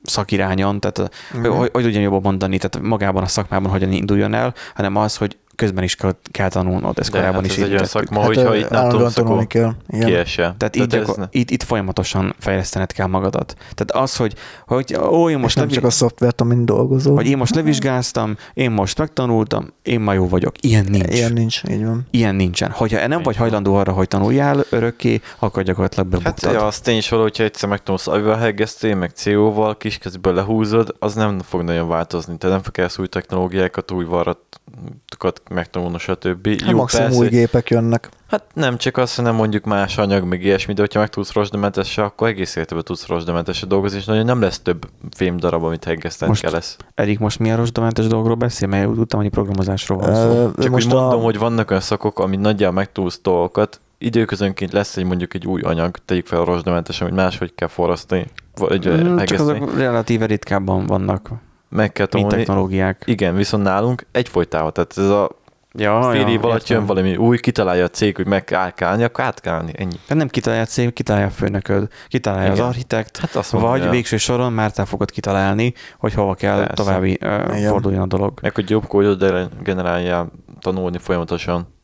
szakirányon, tehát uh-huh. hogy, hogy tudjam jobban mondani, tehát magában a szakmában hogyan induljon el, hanem az, hogy közben is kell, kell tanulnod, ezt de korábban hát is ez egy olyan szakma, hogyha itt nem tudsz, tanulni akkor kell. Igen. kiesel. Tehát így, ez gyakor, ne- itt, itt folyamatosan fejlesztened kell magadat. Tehát az, hogy, hogy ó, én Most nem levi- csak a szoftvert, amin dolgozol. hogy én most levizsgáztam, én most megtanultam, én ma jó vagyok. Ilyen nincs. Ilyen nincs, így van. Ilyen nincsen. Hogyha nem Így vagy van. hajlandó arra, hogy tanuljál örökké, akkor gyakorlatilag Hát bebuktad. ja, az tény is való, hogyha egyszer megtanulsz avival hegeszteni, meg CO-val, kiskezből lehúzod, az nem fog nagyon változni. Tehát nem kell új technológiákat, új varatokat megtanulni, stb. Hát maximum új gépek jönnek. Hát nem csak az, hanem mondjuk más anyag, meg ilyesmi, de hogyha meg tudsz rozsdementesre, akkor egész életben tudsz rozsdementesre dolgozni, és nagyon nem lesz több fém darab, amit hegeszteni Most kell lesz. Erik most milyen rozsdamentes dolgokról beszél, mert úgy tudtam, hogy programozásról van szó. Csak most úgy mondom, a, hogy vannak olyan szakok, ami nagyjából megtudsz dolgokat, időközönként lesz egy mondjuk egy új anyag, tegyük fel a rozsdamentes, amit máshogy kell forrasztani. Vagy Mm, Csak azok relatíve ritkábban vannak, meg kell tanulni. technológiák. Igen, viszont nálunk egyfolytában, tehát ez a Ja, fél év alatt értem. jön valami új, kitalálja a cég, hogy meg kell állni, akkor át kell állni, ennyi. Tehát nem kitalálja a cég, kitalálja a főnököd, kitalálja Igen. az architekt, Hát azt vagy mondja, végső soron már te fogod kitalálni, hogy hova kell Persze. további uh, Igen. forduljon a dolog. meg hogy jobb kódot generáljál tanulni folyamatosan.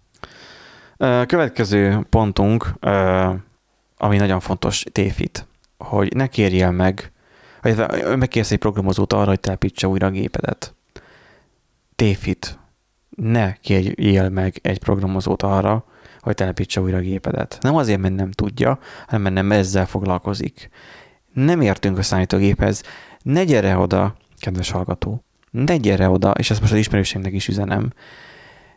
Következő pontunk, ami nagyon fontos, téfit, hogy ne kérjél meg, vagy megkérsz egy programozót arra, hogy telepítse újra a gépedet. Téfit. Ne kérjél meg egy programozót arra, hogy telepítse újra a gépedet. Nem azért, mert nem tudja, hanem mert nem ezzel foglalkozik. Nem értünk a számítógéphez. Ne gyere oda, kedves hallgató, ne gyere oda, és ezt most az ismerőseimnek is üzenem,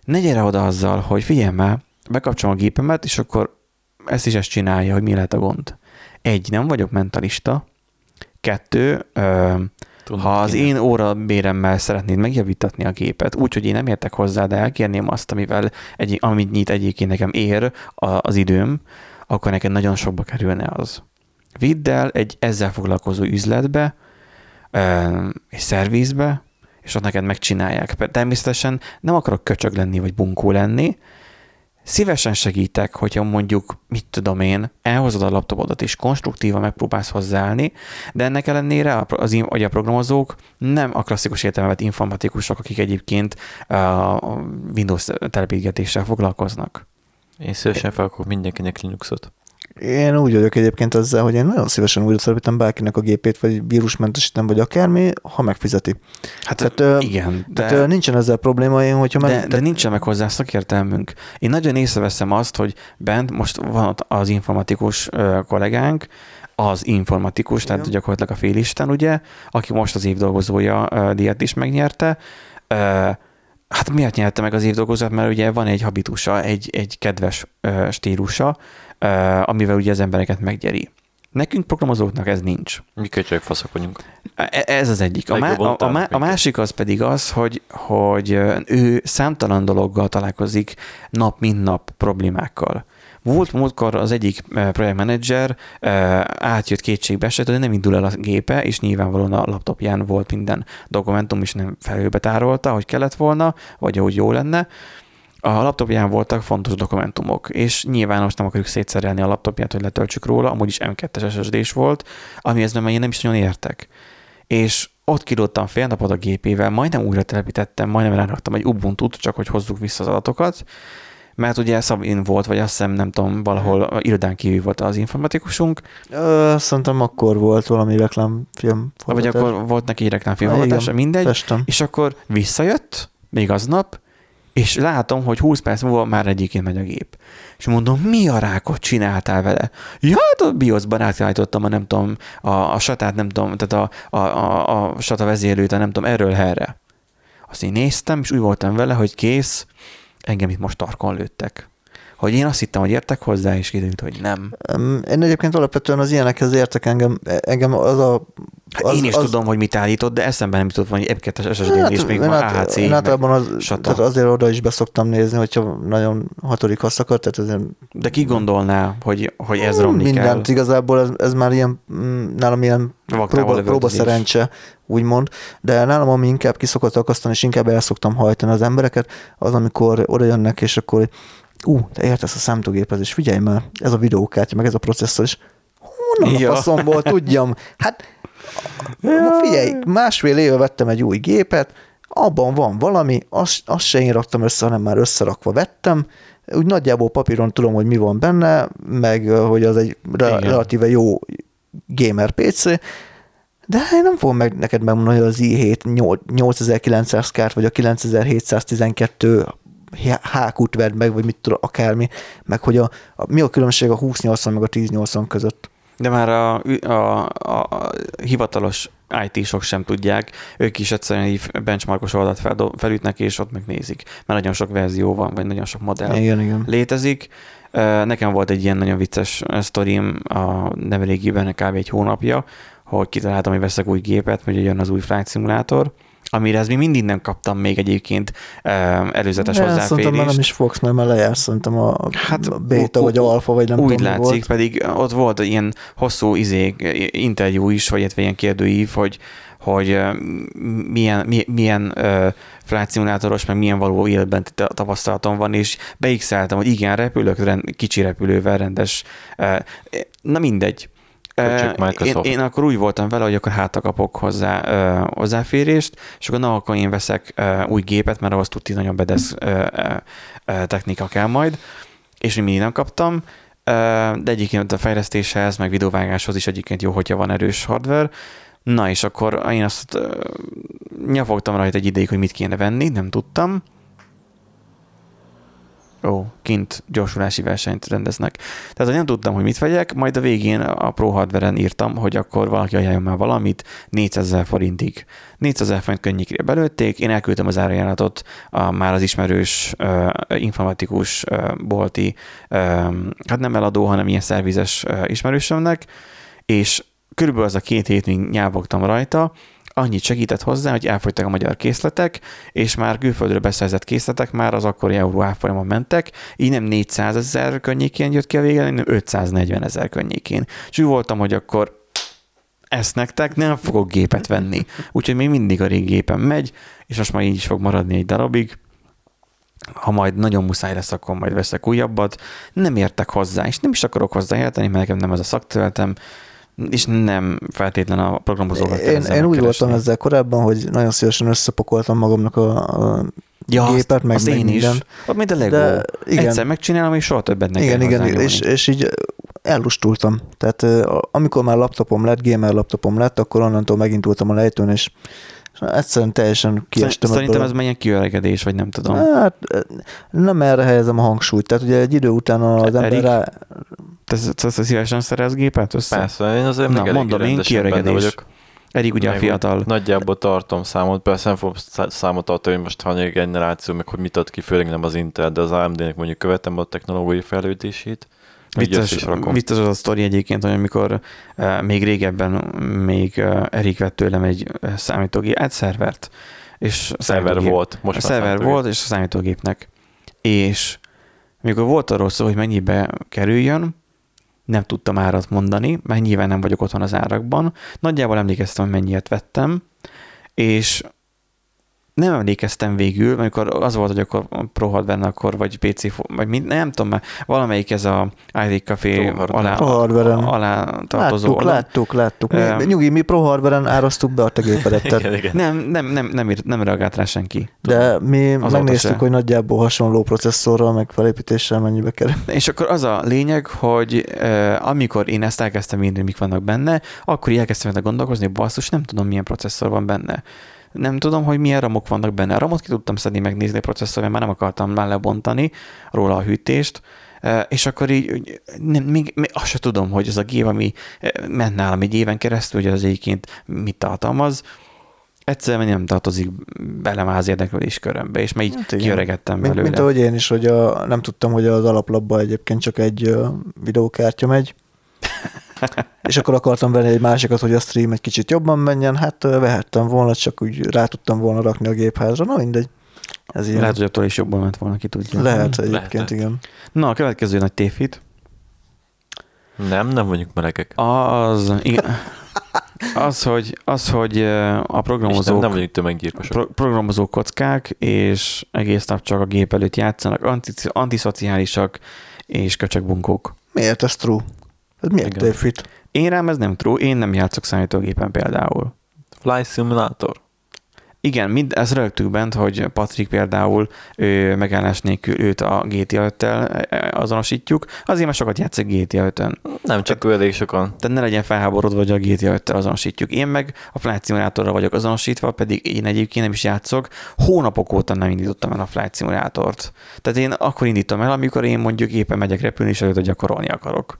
ne gyere oda azzal, hogy figyelj már, bekapcsolom a gépemet, és akkor ezt is ezt csinálja, hogy mi lehet a gond. Egy, nem vagyok mentalista. Kettő, ö, Tudnak ha az kéne. én óra béremmel szeretnéd megjavítatni a gépet, úgyhogy én nem értek hozzá, de elkérném azt, amivel egy, amit nyit egyébként nekem ér a, az időm, akkor neked nagyon sokba kerülne az. Vidd el egy ezzel foglalkozó üzletbe, egy szervizbe, és ott neked megcsinálják. Természetesen nem akarok köcsög lenni, vagy bunkó lenni, Szívesen segítek, hogyha mondjuk, mit tudom én, elhozod a laptopodat és konstruktívan megpróbálsz hozzáállni, de ennek ellenére az, im- vagy a programozók nem a klasszikus értelemben vett informatikusok, akik egyébként a Windows telepítgetéssel foglalkoznak. Én szívesen felakok mindenkinek Linuxot. Én úgy vagyok egyébként ezzel, hogy én nagyon szívesen újra telepítem bárkinek a gépét, vagy vírusmentesítem, vagy akármi, ha megfizeti. Hát Tehát, igen, de, Tehát nincsen ezzel probléma, én, hogyha meg... de, de nincsen meg hozzá szakértelmünk. Én nagyon észreveszem azt, hogy bent most van ott az informatikus kollégánk, az informatikus, tehát Igen. gyakorlatilag a félisten, ugye, aki most az évdolgozója ö, díjat is megnyerte. Hát miért nyerte meg az évdolgozót? Mert ugye van egy habitusa, egy, egy kedves ö, stílusa, ö, amivel ugye az embereket meggyeri. Nekünk programozóknak ez nincs. Mi köcsög faszok vagyunk. E- Ez az egyik. A, má, a, a, má, a másik az pedig az, hogy, hogy ő számtalan dologgal találkozik nap mint nap problémákkal. Volt múltkor az egyik eh, projektmenedzser, eh, átjött kétségbe esett, hogy nem indul el a gépe, és nyilvánvalóan a laptopján volt minden dokumentum, és nem felhőbe tárolta, hogy kellett volna, vagy ahogy jó lenne. A laptopján voltak fontos dokumentumok, és nyilván most nem akarjuk szétszerelni a laptopját, hogy letöltsük róla, amúgy is M2-es SSD-s volt, amihez nem, én nem is nagyon értek. És ott kilódtam fél napot a gépével, majdnem újra telepítettem, majdnem ráraktam egy Ubuntu-t, csak hogy hozzuk vissza az adatokat, mert ugye Szabin volt, vagy azt hiszem, nem tudom, valahol a irodán kívül volt az informatikusunk, Ö, szerintem akkor volt valami reklámfilm. vagy akkor volt neki egy reklámfilmforgatása, igen, mindegy, Festem. és akkor visszajött, még aznap, és látom, hogy 20 perc múlva már egyébként megy a gép. És mondom, mi a rákot csináltál vele? Ja, hát a BIOS-ban átállítottam a nem tudom, a, a satát nem tudom, tehát a, a, a, a sata vezérlőt, a nem tudom, erről erre. Azt én néztem, és úgy voltam vele, hogy kész, engem itt most tarkon lőttek. Hogy én azt hittem, hogy értek hozzá, és kiderült, hogy nem. Én egyébként alapvetően az ilyenekhez értek engem, engem az a... Hát az, én is az, tudom, hogy mit állított, de eszembe nem jutott volna, hogy egy ssd hát, és még van át- AHC. Én általában az, sata. tehát azért oda is beszoktam nézni, hogyha nagyon hatodik szakad, tehát azért De ki gondolná, hogy, hogy ez romlik mindent el? igazából, ez, ez már ilyen, mm, nálam ilyen Vaktával próba, próba szerencse, úgymond, de nálam ami inkább ki szokott akasztani, és inkább el szoktam hajtani az embereket, az amikor oda jönnek, és akkor ú, te értesz a számítógéphez, és figyelj már, ez a videókártya, meg ez a processzor, és honnan Ja. a faszomból tudjam? Hát ja. figyelj, másfél éve vettem egy új gépet, abban van valami, azt, azt se én raktam össze, hanem már összerakva vettem, úgy nagyjából papíron tudom, hogy mi van benne, meg hogy az egy re- relatíve jó gamer PC, de én nem fogom meg neked megmondani, hogy az i7 nyol- 8900 kárt, vagy a 9712 hákút vedd meg, vagy mit tudom, akármi, meg hogy a, a, mi a különbség a 2080 meg a 1080 között. De már a, a, a, hivatalos IT-sok sem tudják, ők is egyszerűen így benchmarkos oldalt fel, felütnek, és ott megnézik. Mert nagyon sok verzió van, vagy nagyon sok modell Igen, igen. létezik. Nekem volt egy ilyen nagyon vicces sztorim a nemrégiben, kb. egy hónapja, hogy kitaláltam, hogy veszek új gépet, hogy jön az új Flight Simulator, amire ez még mindig nem kaptam még egyébként előzetes De hozzáférést. Szerintem már nem is fogsz, mert már lejársz szerintem a Hát, hát, beta vagy alfa, vagy nem Úgy tudom, mi látszik, volt. pedig ott volt ilyen hosszú izé, interjú is, vagy illetve ilyen kérdőív, hogy, hogy milyen, mi- milyen flight szimulátoros, meg milyen való életben ta- tapasztalatom van, és beixeltem, hogy igen, repülök rend, kicsi repülővel, rendes, na mindegy. Microsoft. Én, én akkor úgy voltam vele, hogy akkor hátra kapok hozzá ö, hozzáférést, és akkor na, akkor én veszek ö, új gépet, mert ahhoz tudti nagyon bedesz ö, ö, technika kell majd, és még mindig nem kaptam, Ö, de egyébként a fejlesztéshez, meg videóvágáshoz is egyébként jó, hogyha van erős hardware. Na és akkor én azt ö, nyafogtam rajta egy ideig, hogy mit kéne venni, nem tudtam. Ó, kint gyorsulási versenyt rendeznek. Tehát nem tudtam, hogy mit vegyek, majd a végén a Pro Hardware-en írtam, hogy akkor valaki ajánljon már valamit 400 ezer forintig. 400 ezer forint könnyékére belőtték, én elküldtem az árajánlatot a, már az ismerős uh, informatikus uh, bolti, uh, hát nem eladó, hanem ilyen szervizes uh, ismerősömnek, és körülbelül az a két hétig nyávogtam rajta, annyit segített hozzá, hogy elfogytak a magyar készletek, és már külföldről beszerzett készletek már az akkori euró árfolyamon mentek, így nem 400 ezer környékén jött ki a vége, hanem 540 ezer környékén. És úgy voltam, hogy akkor ezt nektek, nem fogok gépet venni. Úgyhogy még mindig a régi gépem megy, és most már így is fog maradni egy darabig. Ha majd nagyon muszáj lesz, akkor majd veszek újabbat. Nem értek hozzá, és nem is akarok hozzá érteni, mert nekem nem ez a szakterületem, és nem feltétlen a programozókat Én, én úgy megkeresni. voltam ezzel korábban, hogy nagyon szívesen összepakoltam magamnak a, a ja, gépet, meg, azt meg én minden. is. Mint a Lego. De igen. Egyszer megcsinálom, és soha többet ne igen, igen, hozzányúlni. és, és így ellustultam. Tehát amikor már laptopom lett, gamer laptopom lett, akkor onnantól megindultam a lejtőn, és egyszerűen teljesen kiestem Szerintem ebből ez ilyen kiöregedés, vagy nem tudom. Hát nem erre helyezem a hangsúlyt. Tehát ugye egy idő után az ember Erik? rá... Te, te, te szívesen szerez gépet össze? Persze, én azért Na, mondom, én kiöregedés. vagyok. Erik ugye a fiatal. Nagyjából tartom számot, persze nem fogom szá- számot tartani, hogy most hanyadik generáció, meg hogy mit ad ki, főleg nem az Intel, de az AMD-nek mondjuk követem a technológiai fejlődését. Vicces, vicces az a sztori egyébként, hogy amikor uh, még régebben még uh, Erik vett tőlem egy uh, számítógép, egy szervert, és a Szerver volt, most a szerver volt, és a számítógépnek. És mikor volt arról szó, hogy mennyibe kerüljön, nem tudtam árat mondani, mert nyilván nem vagyok otthon az árakban. Nagyjából emlékeztem, hogy mennyiért vettem, és nem emlékeztem végül, amikor az volt, hogy akkor Pro Hardware, akkor vagy PC, vagy mind, nem tudom már, valamelyik ez a ID Café alá, alá tartozó Láttuk, láttuk, láttuk. Mi, Öm. nyugi, mi Pro Hardware-en árasztuk be a (laughs) te gépedet. Nem, nem, nem, nem, nem reagált rá senki. de mi Azóta megnéztük, se. hogy nagyjából hasonló processzorral, meg felépítéssel mennyibe kerül. (laughs) És akkor az a lényeg, hogy uh, amikor én ezt elkezdtem írni, mik vannak benne, akkor elkezdtem gondolkozni, hogy basszus, nem tudom, milyen processzor van benne. Nem tudom, hogy milyen ramok vannak benne. A ramot ki tudtam szedni, megnézni a processzor, mert már nem akartam már lebontani róla a hűtést, Uh, és akkor így nem, még, még azt sem tudom, hogy az a gép, ami uh, ment nálam egy éven keresztül, hogy az egyébként mit tartalmaz, egyszerűen nem tartozik bele már az érdeklődés körömbe, és már így Hát kiöregettem Mint, belőle. mint ahogy én is, hogy a, nem tudtam, hogy az alaplapba egyébként csak egy videókártya megy, és akkor akartam venni egy másikat, hogy a stream egy kicsit jobban menjen, hát vehettem volna, csak úgy rá tudtam volna rakni a gépházra, na mindegy. Ez ilyen. Lehet, hogy attól is jobban ment volna, ki tudja. Lehet egyébként, Lehetett. igen. Na, a következő nagy tévhit. Nem, nem vagyunk melegek. Az, igen, az, hogy, az, hogy a És nem, programozók, nem vagyunk tömeggyilkosok. pro, programozók kockák, és egész nap csak a gép előtt játszanak, anti, antiszociálisak és köcsökbunkók. Miért ez true? Ez miért Igen. tévhit? Én rám ez nem true, én nem játszok számítógépen például. Fly Simulator. Igen, mind, ezt rögtük bent, hogy Patrik például ő, megállás nélkül őt a GTA 5-tel azonosítjuk, azért mert sokat játszik GTA 5-ön. Nem csak ő elég sokan. Tehát ne legyen felháborodva, hogy a GTA 5-tel azonosítjuk. Én meg a Flight Simulatorra vagyok azonosítva, pedig én egyébként nem is játszok. Hónapok óta nem indítottam el a Flight Simulátort. Tehát én akkor indítom el, amikor én mondjuk éppen megyek repülni, és előtt gyakorolni akarok.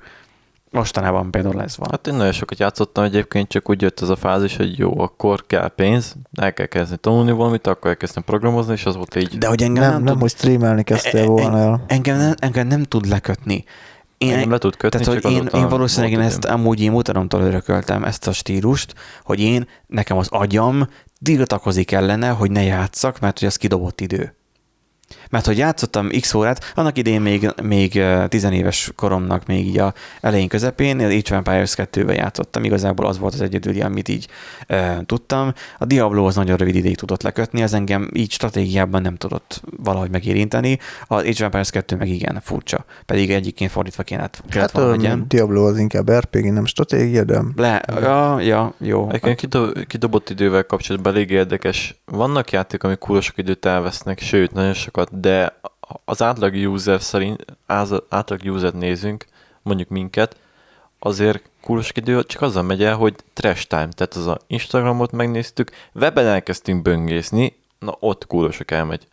Mostanában például ez van. Hát én nagyon sokat játszottam egyébként, csak úgy jött ez a fázis, hogy jó, akkor kell pénz, el kell kezdeni tanulni valamit, akkor elkezdtem programozni, és az volt így. De hogy engem Nem, nem, nem, tud, hogy streamelni kezdtél volna el. engem, nem, engem nem tud lekötni. én, Engem le tud kötni, tehát, csak hogy én, én valószínűleg én ezt amúgy én mutatomtól örököltem, ezt a stílust, hogy én, nekem az agyam tiltakozik ellene, hogy ne játszak, mert hogy az kidobott idő. Mert hogy játszottam x órát, annak idén még, még tizenéves koromnak még így a elején közepén, az Age of Empires 2-vel játszottam, igazából az volt az egyedüli, amit így e, tudtam. A Diablo az nagyon rövid ideig tudott lekötni, az engem így stratégiában nem tudott valahogy megérinteni. Az Age of Empires 2 meg igen, furcsa. Pedig egyikként fordítva kéne, kellett Hát volna. Diablo az inkább RPG, nem stratégia, de Le, ja, ja, jó. Egyébként kido- kidobott idővel kapcsolatban elég érdekes. Vannak játékok, amik kurva sok időt elvesznek, sőt, nagyon sokat, de az átlag user szerint, az átlag user nézünk, mondjuk minket, azért kurva sok idő csak azzal megy el, hogy trash time, tehát az a Instagramot megnéztük, webben elkezdtünk böngészni, na ott kurva sok elmegy.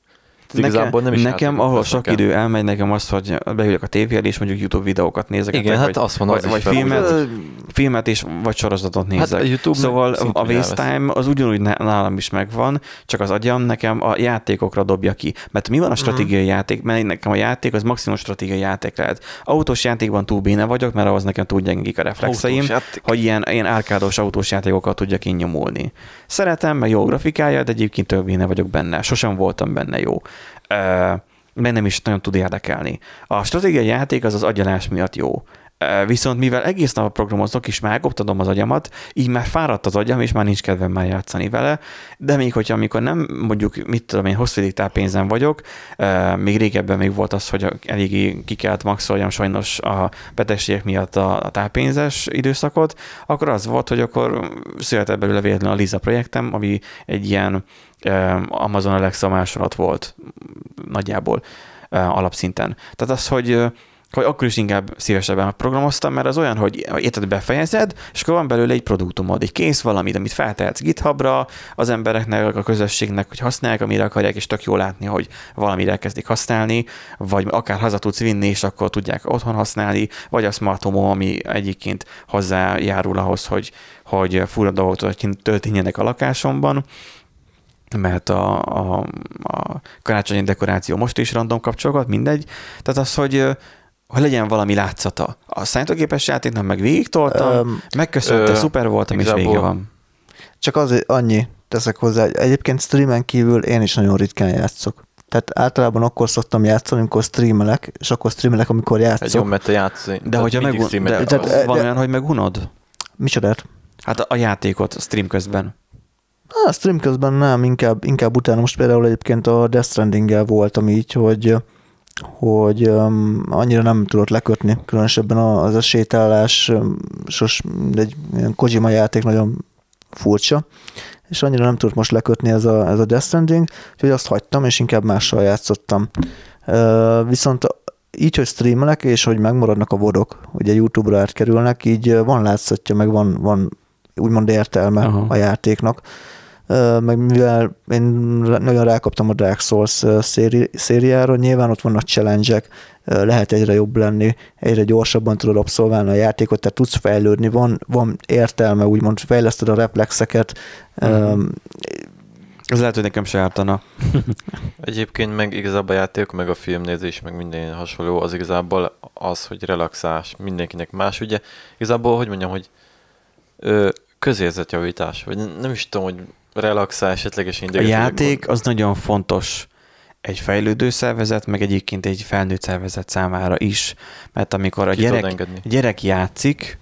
Igazából nem is nekem ahol sok el. idő elmegy, nekem az, hogy beülök a tévére, és mondjuk YouTube videókat nézek. Igen, hát azt van, az vagy, is vagy filmet, filmet és vagy sorozatot Hát nézek. a YouTube szóval a waste time az ugyanúgy ná- nálam is megvan, csak az agyam nekem a játékokra dobja ki. Mert mi van a stratégiai Mhm. játék? Mert nekem a játék az maximum stratégiai játék lehet. Autós játékban túl béne vagyok, mert ahhoz nekem túl gyengik a reflexeim, hogy ilyen, ilyen árkádos autós játékokat tudjak én nyomulni. Szeretem, meg jó grafikája, de egyébként több béne vagyok benne. Sosem voltam benne jó. Ö, bennem is nagyon tud érdekelni. A stratégiai játék az az agyalás miatt jó. Viszont mivel egész nap programozok, és már az agyamat, így már fáradt az agyam, és már nincs kedvem már játszani vele, de még hogyha amikor nem mondjuk, mit tudom én, hosszú táppénzen vagyok, még régebben még volt az, hogy eléggé ki kellett maxoljam sajnos a betegségek miatt a, táppénzes időszakot, akkor az volt, hogy akkor született belőle véletlenül a Liza projektem, ami egy ilyen Amazon Alexa másolat volt nagyjából alapszinten. Tehát az, hogy hogy akkor is inkább szívesebben programoztam, mert az olyan, hogy érted, befejezed, és akkor van belőle egy produktumod, egy kész valamit, amit feltehetsz GitHubra, az embereknek, a közösségnek, hogy használják, amire akarják, és tök jó látni, hogy valamire elkezdik használni, vagy akár haza tudsz vinni, és akkor tudják otthon használni, vagy a smart home ami egyébként hozzájárul ahhoz, hogy, hogy fura dolgok történjenek a lakásomban, mert a, a, a karácsonyi dekoráció most is random kapcsolatot, mindegy. Tehát az, hogy, hogy legyen valami látszata. A számítógépes játéknak meg végig toltam, Öm, megköszönte, ö, szuper volt, és vége van. Csak azért annyi teszek hozzá. Egyébként streamen kívül én is nagyon ritkán játszok. Tehát általában akkor szoktam játszani, amikor streamelek, és akkor streamelek, amikor Egy jó, játszok. mert te játsz, De hogyha meg, de, de, de, van de- olyan, hogy megunod? Micsodát? Hát a játékot a stream közben. A stream közben nem, inkább, inkább utána. Most például egyébként a Death stranding voltam így, hogy hogy um, annyira nem tudott lekötni, különösebben az a sétálás, sos, egy ilyen Kojima játék nagyon furcsa, és annyira nem tudott most lekötni ez a, ez a Death Stranding, úgyhogy azt hagytam, és inkább mással játszottam. Uh, viszont így, hogy streamelek, és hogy megmaradnak a vodok, ugye YouTube-ra átkerülnek, így van látszatja, meg van, van úgymond értelme Aha. a játéknak. Meg mivel én nagyon rákaptam a Dark Souls széri, szériára, nyilván ott vannak challenge lehet egyre jobb lenni, egyre gyorsabban tudod abszolválni a játékot, tehát tudsz fejlődni, van, van értelme, úgymond fejleszted a reflexeket, mm Ez lehet, hogy nekem se ártana. (laughs) Egyébként meg igazából a játék, meg a filmnézés, meg minden hasonló, az igazából az, hogy relaxás, mindenkinek más. Ugye igazából, hogy mondjam, hogy ö, közérzetjavítás, vagy nem is tudom, hogy relaxál esetlegesen A játék az nagyon fontos egy fejlődő szervezet, meg egyébként egy felnőtt szervezet számára is, mert amikor a Ki gyerek, gyerek játszik,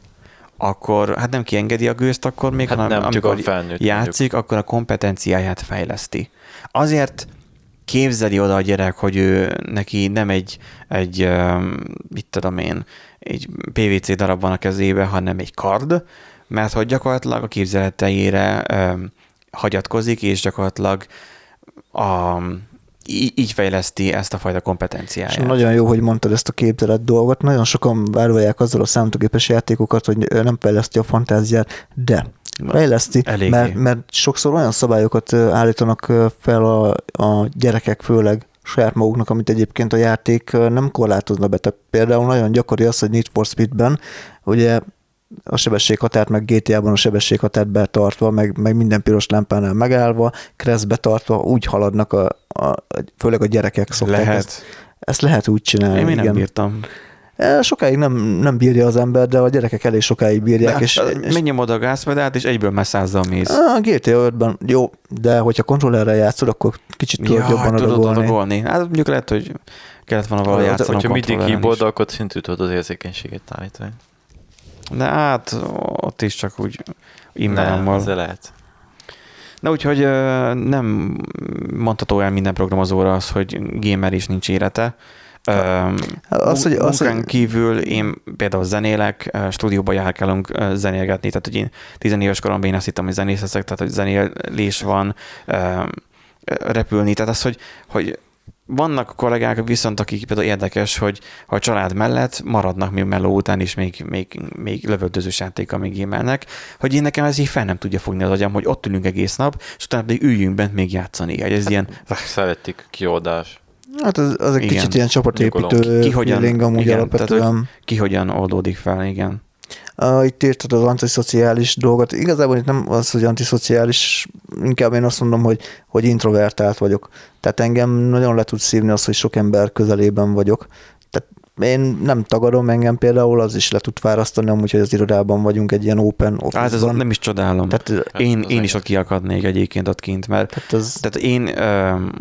akkor hát nem kiengedi a gőzt, akkor még, Hát hanem nem, amikor felnőtt játszik, akkor a kompetenciáját fejleszti. Azért képzeli oda a gyerek, hogy ő neki nem egy, egy mit tudom én, egy PVC darab van a kezébe, hanem egy kard, mert hogy gyakorlatilag a képzeletejére öm, hagyatkozik, és gyakorlatilag a, í- így fejleszti ezt a fajta És kompetenciáját. nagyon jó, hogy mondtad ezt a képzelet dolgot. Nagyon sokan vádolják azzal a számítógépes játékokat, hogy nem fejleszti a fantáziát, de fejleszti, Eléggé. mert, mert sokszor olyan szabályokat állítanak fel a, a gyerekek, főleg saját maguknak, amit egyébként a játék nem korlátozna be. Tehát például nagyon gyakori az, hogy Need for Speedben ugye a sebességhatárt, meg GTA-ban a sebességhatárt betartva, meg, meg minden piros lámpánál megállva, keresztbe tartva, úgy haladnak, a, a, főleg a gyerekek szokták Lehet. Ezt, ezt lehet úgy csinálni. Én még nem igen. bírtam. E, Sokáig nem, nem bírja az ember, de a gyerekek elég sokáig bírják. De, és, és Menj oda a gázpedált, és egyből messzázzal mész. a GTA 5-ben jó, de hogyha kontrollerrel játszol, akkor kicsit tudod jobban tudod adagolni. adagolni. Hát mondjuk lehet, hogy kellett volna valahogy Ha- játszanom Hogyha keyboard, is. akkor szintű tudod az érzékenységet állítani. De hát ott is csak úgy Nem, immámmal. ezzel lehet. Na úgyhogy nem mondható el minden programozóra az, hogy gamer is nincs élete. Ö, Az, hogy- az, hogy- kívül én például zenélek, stúdióba járkálunk zenélgetni, tehát hogy én tizenéves koromban én azt hittem, hogy zenész leszek, tehát hogy zenélés van, repülni, tehát az, hogy, hogy vannak kollégák viszont, akik például érdekes, hogy ha a család mellett maradnak még meló után is még, még, még lövöldözős játéka még émelnek, hogy én nekem ez így fel nem tudja fogni az agyam, hogy ott ülünk egész nap, és utána pedig üljünk bent még játszani. Hogy ez ilyen, Szeretik kioldás. Hát az, az egy Igen. kicsit ilyen csapatépítő Nyugalom. Ki hogyan- feeling amúgy igen, alapvetően. ki hogyan oldódik fel, igen. Uh, itt írtad az antiszociális dolgot. Igazából itt nem az, hogy antiszociális, inkább én azt mondom, hogy, hogy introvertált vagyok. Tehát engem nagyon le tud szívni az, hogy sok ember közelében vagyok. Tehát én nem tagadom engem például, az is le tud fárasztani, amúgy, hogy az irodában vagyunk egy ilyen open Hát ez office-ban. nem is csodálom. Tehát, Hát én, én is ott kiakadnék egyébként ott kint, mert tehát ez, tehát én,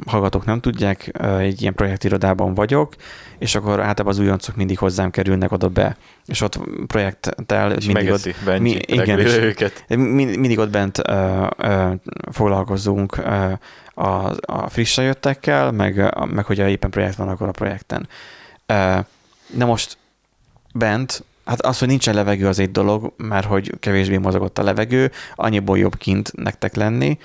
hallgatók nem tudják, egy ilyen projektirodában vagyok, és akkor általában az újoncok mindig hozzám kerülnek oda be, és ott projekttel És mindig ott, Benji, mi- igen, és- őket. Min- mindig ott bent ö, ö, foglalkozunk ö, a, a frissen jöttekkel, meg, meg hogyha éppen projekt van, akkor a projekten. Ö, na most bent, hát az, hogy nincsen levegő, az egy dolog, mert hogy kevésbé mozogott a levegő, annyiból jobb kint nektek lenni,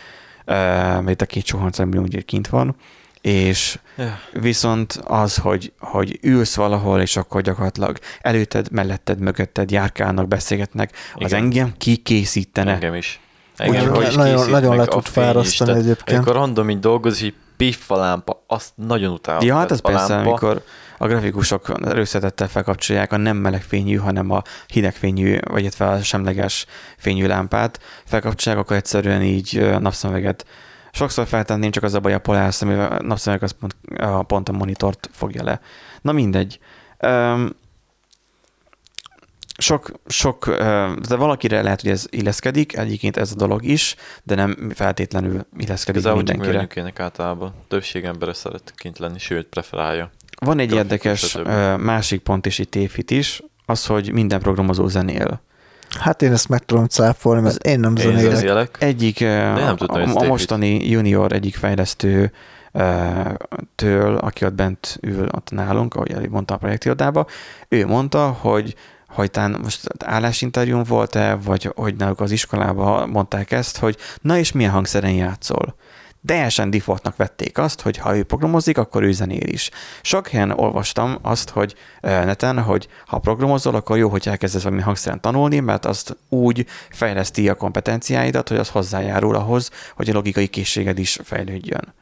mert itt a két sohonc ember úgy kint van, és Ja. Viszont az, hogy, hogy ülsz valahol, és akkor gyakorlatilag előtted, melletted, mögötted járkálnak, beszélgetnek, az Igen. engem kikészítene. Engem is. Engem hogy is nagyon- nagyon le tud fárasztani egyébként. Amikor random így dolgozik, így piff a lámpa, azt nagyon utálom. Ja, hát ez persze, lámpa. amikor a grafikusok erőszetettel felkapcsolják a nem melegfényű, hanem a hidegfényű, vagy illetve a semleges fényű lámpát felkapcsolják, akkor egyszerűen így napszemüveget sokszor feltenném, csak az a baj a polár szemüveg, a napszemüveg az pont a, pont a monitort fogja le. Na mindegy. Um, sok, sok, de valakire lehet, hogy ez illeszkedik, egyébként ez a dolog is, de nem feltétlenül illeszkedik csak mindenkire. mindenkinek általában. Többség ember szeret kint lenni, sőt, preferálja. Van egy érdekes másik pont is itt tévhit is, az, hogy minden programozó zenél. hát én ezt meg tudom cáfolni, mert én nem Én zenélek. Egyik, nem tudtam, a, a mostani junior egyik fejlesztő től, aki ott bent ül ott nálunk, ahogy előbb mondta a projektirodába, ő mondta, hogy hogy talán most állásinterjún volt-e, vagy hogy náluk az iskolában mondták ezt, hogy na és milyen hangszeren játszol. Teljesen defaultnak vették azt, hogy ha ő programozik, akkor ő zenél is. Sok helyen olvastam azt, hogy neten, hogy ha programozol, akkor jó, hogy elkezdesz valami hangszeren tanulni, mert azt úgy fejleszti a kompetenciáidat, hogy az hozzájárul ahhoz, hogy a logikai készséged is fejlődjön.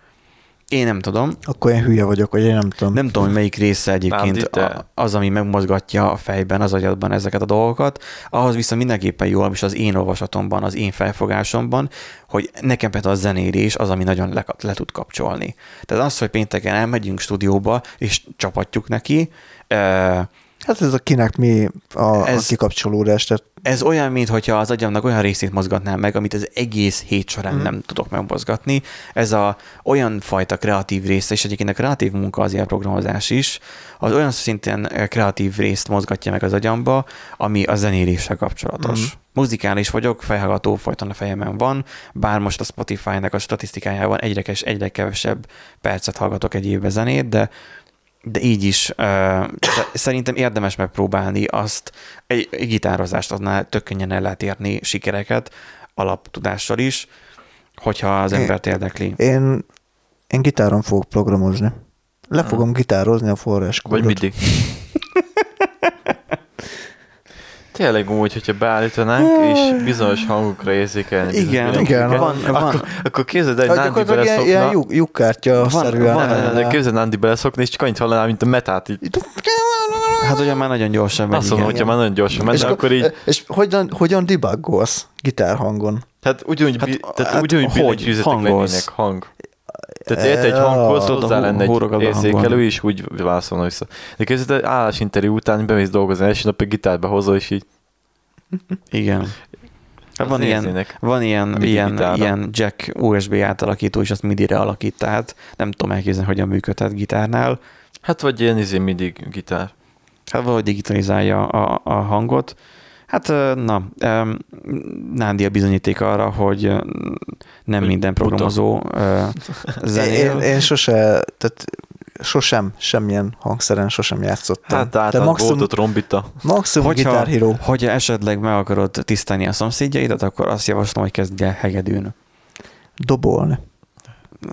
Én nem tudom, Akkor én hülye vagyok, vagy én nem tudom. nem tudom, hogy melyik része egyébként a- az, ami megmozgatja a fejben, az agyadban ezeket a dolgokat. Ahhoz viszont mindenképpen jó, és az én olvasatomban, az én felfogásomban, hogy nekem például a zenélés az, ami nagyon le, le tud kapcsolni. Tehát az, hogy pénteken elmegyünk stúdióba, és csapatjuk neki, eh, Hát ez a kinek mi a, ez... A kikapcsolódás, tehát ez olyan, mintha az agyamnak olyan részét mozgatnám meg, amit az egész hét során mm. nem tudok megmozgatni. Ez a olyan fajta kreatív része, és egyébként a kreatív munka az ilyen programozás is, az olyan szintén kreatív részt mozgatja meg az agyamba, ami a zenéléssel kapcsolatos. Mm. Muzikális vagyok, fejhallgató folyton a fejemen van, bár most a Spotify-nak a statisztikájában egyre, egyre kevesebb percet hallgatok egy évbe zenét, de de így is uh, szerintem érdemes megpróbálni azt, egy, egy gitározást annál tök könnyen el lehet érni sikereket, alaptudással is, hogyha az Én- embert érdekli. én, én gitáron fogok programozni. Le fogom gitározni a forráskódot. Vagy mindig. Tényleg úgy, hogyha beállítanánk, és bizonyos hangokra érzékelni. bizonyos Igen, igen, van, van, akkor, akkor képzeld el, hogy Nándi gyakorlatilag ilyen, ilyen beleszokna. lyuk, lyukkártya Van- szerűen. van- de képzeld Nándi beleszokni, és csak annyit hallaná, mint a metát így. hát olyan már nagyon gyorsan megy, Azt mondom, hogyha már nagyon gyorsan menne, és, akkor így, és hogyan, hogyan debuggolsz gitárhangon? hát ugyanúgy, Hát, bi- tehát hát ugyanúgy hogy? Hangolsz? hang. Tehát érted, egy hanghoz hozzá lenne egy érzékelő, és úgy válaszolna vissza. De kezdett állásinterjú után bemész dolgozni, első nap egy gitárba hozol, és így Igen. Hát van ilyen, van ilyen, ilyen, ilyen jack USB átalakító, és azt MIDI-re alakít, tehát nem tudom elképzelni, hogyan működhet gitárnál. Hát vagy ilyen izé midi gitár. Hát valahogy digitalizálja a, a hangot. Hát na, Nándi a bizonyíték arra, hogy nem Hogy minden programozó (laughs) zenél. Én, én sose, tehát sosem, semmilyen hangszeren sosem játszottam. Hát általában maximum, volt ott trombita. maximum Hogyha- Guitar Hero. Hogyha esetleg meg akarod tisztálni a szomszédjaidat, akkor azt javaslom, hogy kezdj el hegedűn. Dobolni.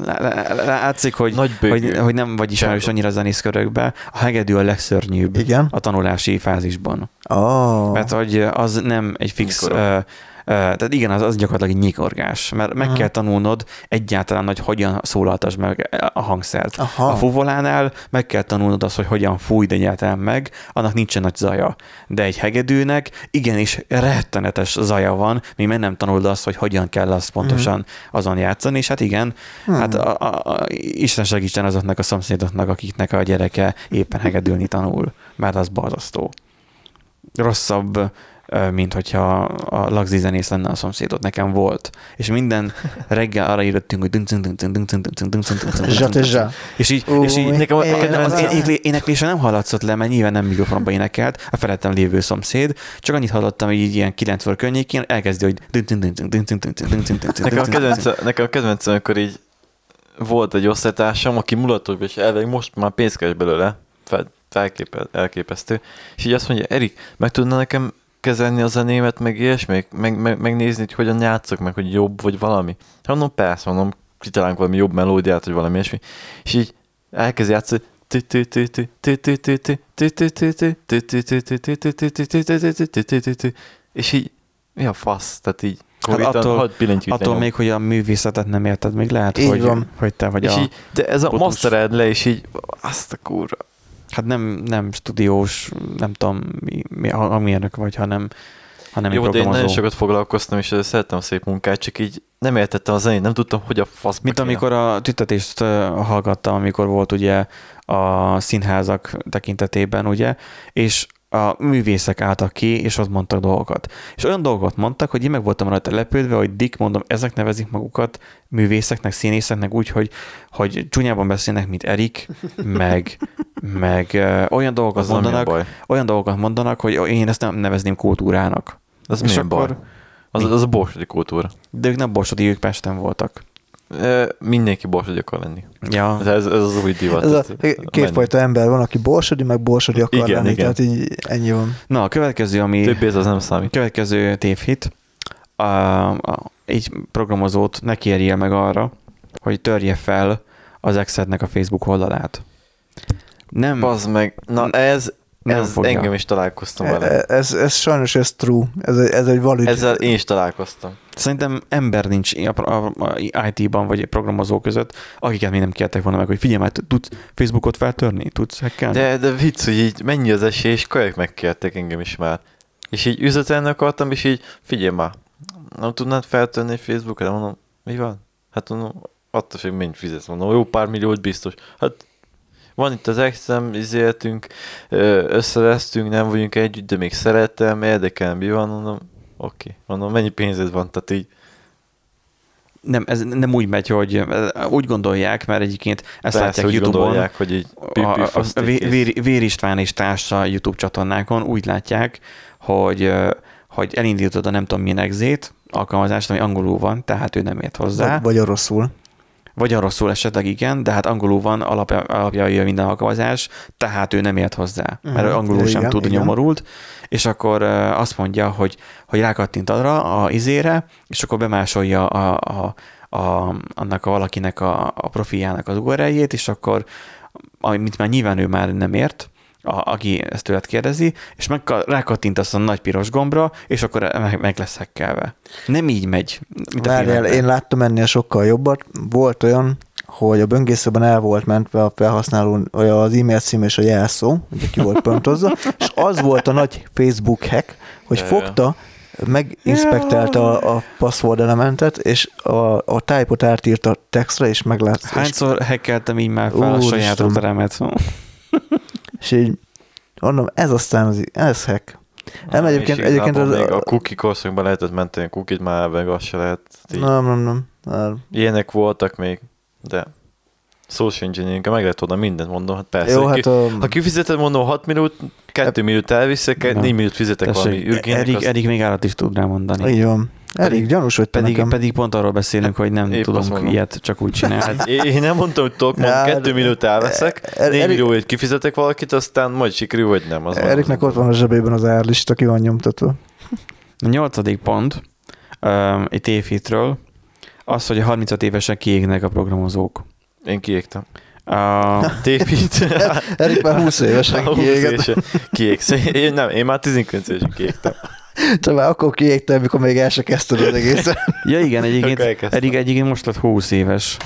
Lá- lá- Látszik, hogy, Nagy bőgő. hogy, hogy nem vagy ismerős annyira zenészkörökbe. A hegedű a legszörnyűbb Igen? a tanulási fázisban. Oh. Mert hogy az nem egy fix... Mikor? Tehát igen, az, az gyakorlatilag egy nyikorgás, mert meg Aha. kell tanulnod egyáltalán, hogy hogyan szólaltasd meg a hangszert. Aha. A fuvolánál meg kell tanulnod azt, hogy hogyan fújd egyáltalán meg, annak nincsen nagy zaja. De egy hegedűnek igenis rettenetes zaja van, még meg nem tanulod azt, hogy hogyan kell azt pontosan azon játszani, és hát igen, Hmm. hát a, a, a, Isten segítsen azoknak a szomszédoknak, akiknek a gyereke éppen hegedülni tanul, mert az borzasztó. Rosszabb, mint hogyha a lagzi zenész lenne a szomszédot Nekem volt. És minden reggel arra írtunk, hogy dünc dünc dünc dünc dünc És így, és így nekem az éneklése nem hallatszott le, mert nyilván nem mikrofonba énekelt, a felettem lévő szomszéd, csak annyit hallottam, hogy így ilyen 9 óra környékén elkezdi, hogy dünc dünc dünc dünc dünc dünc Nekem a kedvenc, amikor így volt egy osztálytársam, aki mulatos, és elveg most már pénzkes belőle, felképe, elképesztő, és így azt mondja, Erik, meg tudna nekem kezelni a zenémet, meg ilyesmi, meg, meg, megnézni, hogy hogyan játszok, meg hogy jobb, vagy valami. Hát mondom, persze, mondom, kitalálunk valami jobb melódiát, vagy valami ilyesmi. És így elkezd játszani, és így, mi a fasz? Tehát így, Hát attól- Attól még, hogy a művészetet nem érted, még lehet, Így hogy, van. hogy te vagy és a... így, de ez a mastered le, és így, azt a kurva. Hát nem, nem stúdiós, nem tudom, mi, mi, amilyenek vagy, hanem, hanem Jó, de én nagyon sokat foglalkoztam, és szerettem a szép munkát, csak így nem értettem a zenét, nem tudtam, hogy a fasz Mint amikor a tüntetést hallgattam, amikor volt ugye a színházak tekintetében, ugye, és a művészek álltak ki, és ott mondtak dolgokat. És olyan dolgokat mondtak, hogy én meg voltam rajta lepődve, hogy Dick, mondom, ezek nevezik magukat művészeknek, színészeknek úgy, hogy, hogy csúnyában beszélnek, mint Erik, meg, meg ö, olyan dolgokat mondanak, olyan dolgokat mondanak, hogy én ezt nem nevezném kultúrának. Az És milyen akkor- baj? Az, az a borsodi kultúra. De ők nem borsodi, ők Pesten voltak. Mindenki borsodi akar lenni. Ja, Ez, ez, az új divat. Ez a, kétfajta ember van, aki borsodi, meg borsodi akar Igen, lenni, igen. tehát így ennyi van. na a következő, ami... Többé ez az nem számít. Következő tévhit. A, a, egy programozót ne kérjél meg arra, hogy törje fel az Exednek a Facebook oldalát. Nem, Bazd meg. Na ez, Nem ez fogja. engem is találkoztam vele. E- Ez, ez sajnos ez true. Ez, egy- ez egy valid. Ezzel én is találkoztam. szerintem ember nincs IT-ban vagy programozó között, akiket még nem kértek volna meg, hogy figyelj már, tudsz Facebookot feltörni? Tudsz hackelni? De, de vicc, hogy így mennyi az esély, és kajak megkértek engem is már. És így üzetelni akartam, és így figyelj már, nem tudnád feltenni Facebookra? Mondom, mi van? Hát mondom, attól függ, mennyit fizetsz. Mondom, jó pár milliót biztos. Hát van itt az exem, izéltünk, összevesztünk, nem vagyunk együtt, de még szeretem, érdekel, mi van, mondom, oké. Mondom, mennyi pénzed van, tehát így, Nem, ez nem úgy megy, hogy úgy gondolják, mert egyébként ezt persze, látják YouTube-on, gondolják, hogy így a, a, a Vér, Vér István és társa YouTube csatornákon úgy látják, hogy, hogy elindítod a nem tudom milyen exét, alkalmazást, ami angolul van, tehát ő nem ért hozzá. Vagy, vagy oroszul. Vagy arról szól esetleg igen, de hát angolul van alapja, alapjai minden alkalmazás, tehát ő nem ért hozzá, mert ő angolul sem Igen, tud igen. nyomorult, és akkor azt mondja, hogy, hogy rákattint arra a izére, és akkor bemásolja a, a, a, annak a valakinek a, a profiljának az URL-jét, és akkor, amit már nyilván ő már nem ért, a, aki ezt tőled kérdezi, és meg rákattintasz a nagy piros gombra, és akkor meg, meg lesz hekkelve. Nem így megy. a Várjál, én láttam ennél sokkal jobbat. Volt olyan, hogy a böngészőben el volt mentve a felhasználó az e-mail cím és a jelszó, ugye ki volt pontozva, és az volt a nagy Facebook hack, hogy Ja, fogta, meginspektálta a, a password elementet, és a, a type-ot átírta textre, és meglát. És, Hányszor hackeltem így már fel a Úristen. saját routeremet? És így mondom, ez aztán az, ez hack. Nem, egyébként, És egyébként az, még a cookie korszakban lehetett menteni a cookie-t, már meg azt se lehet. Így. nem, nem, nem. nem. Ilyenek voltak még, de social engineering meg lehet oda mindent mondom, hát persze. Jó, hát ki, a, ha kifizeted, mondom 6 minút, 2 minút elviszek, Na. 4 minút fizetek valami Tessék, ürgének, Erik, azt- Erik még állat is tud rá mondani. így van. Elég Pedig- gyanús, hogy Pedig, nekem. pedig pont arról beszélünk, hogy nem Épp tudunk ilyet csak úgy csinálni. Hát én nem mondtam, hogy tudok, mondom, Ja, 2 de- minút elveszek, 4 Erik- millióért kifizetek valakit, aztán majd sikerül, vagy nem. Az Eriknek ott van a zsebében az árlista, ki van nyomtatva. A nyolcadik pont um, egy tévhitről az, hogy a 35 évesen kiégnek a programozók. Én kiégtem. A, (laughs) Tépít. Erik már 20 évesen (laughs) kiégett. Kiégsz. Én nem, én már 19 évesen kiégtem. (laughs) Te már akkor kiégtél, mikor még el se kezdted az egészet. (laughs) ja igen, egyébként. Erik egyébként most lett 20 éves,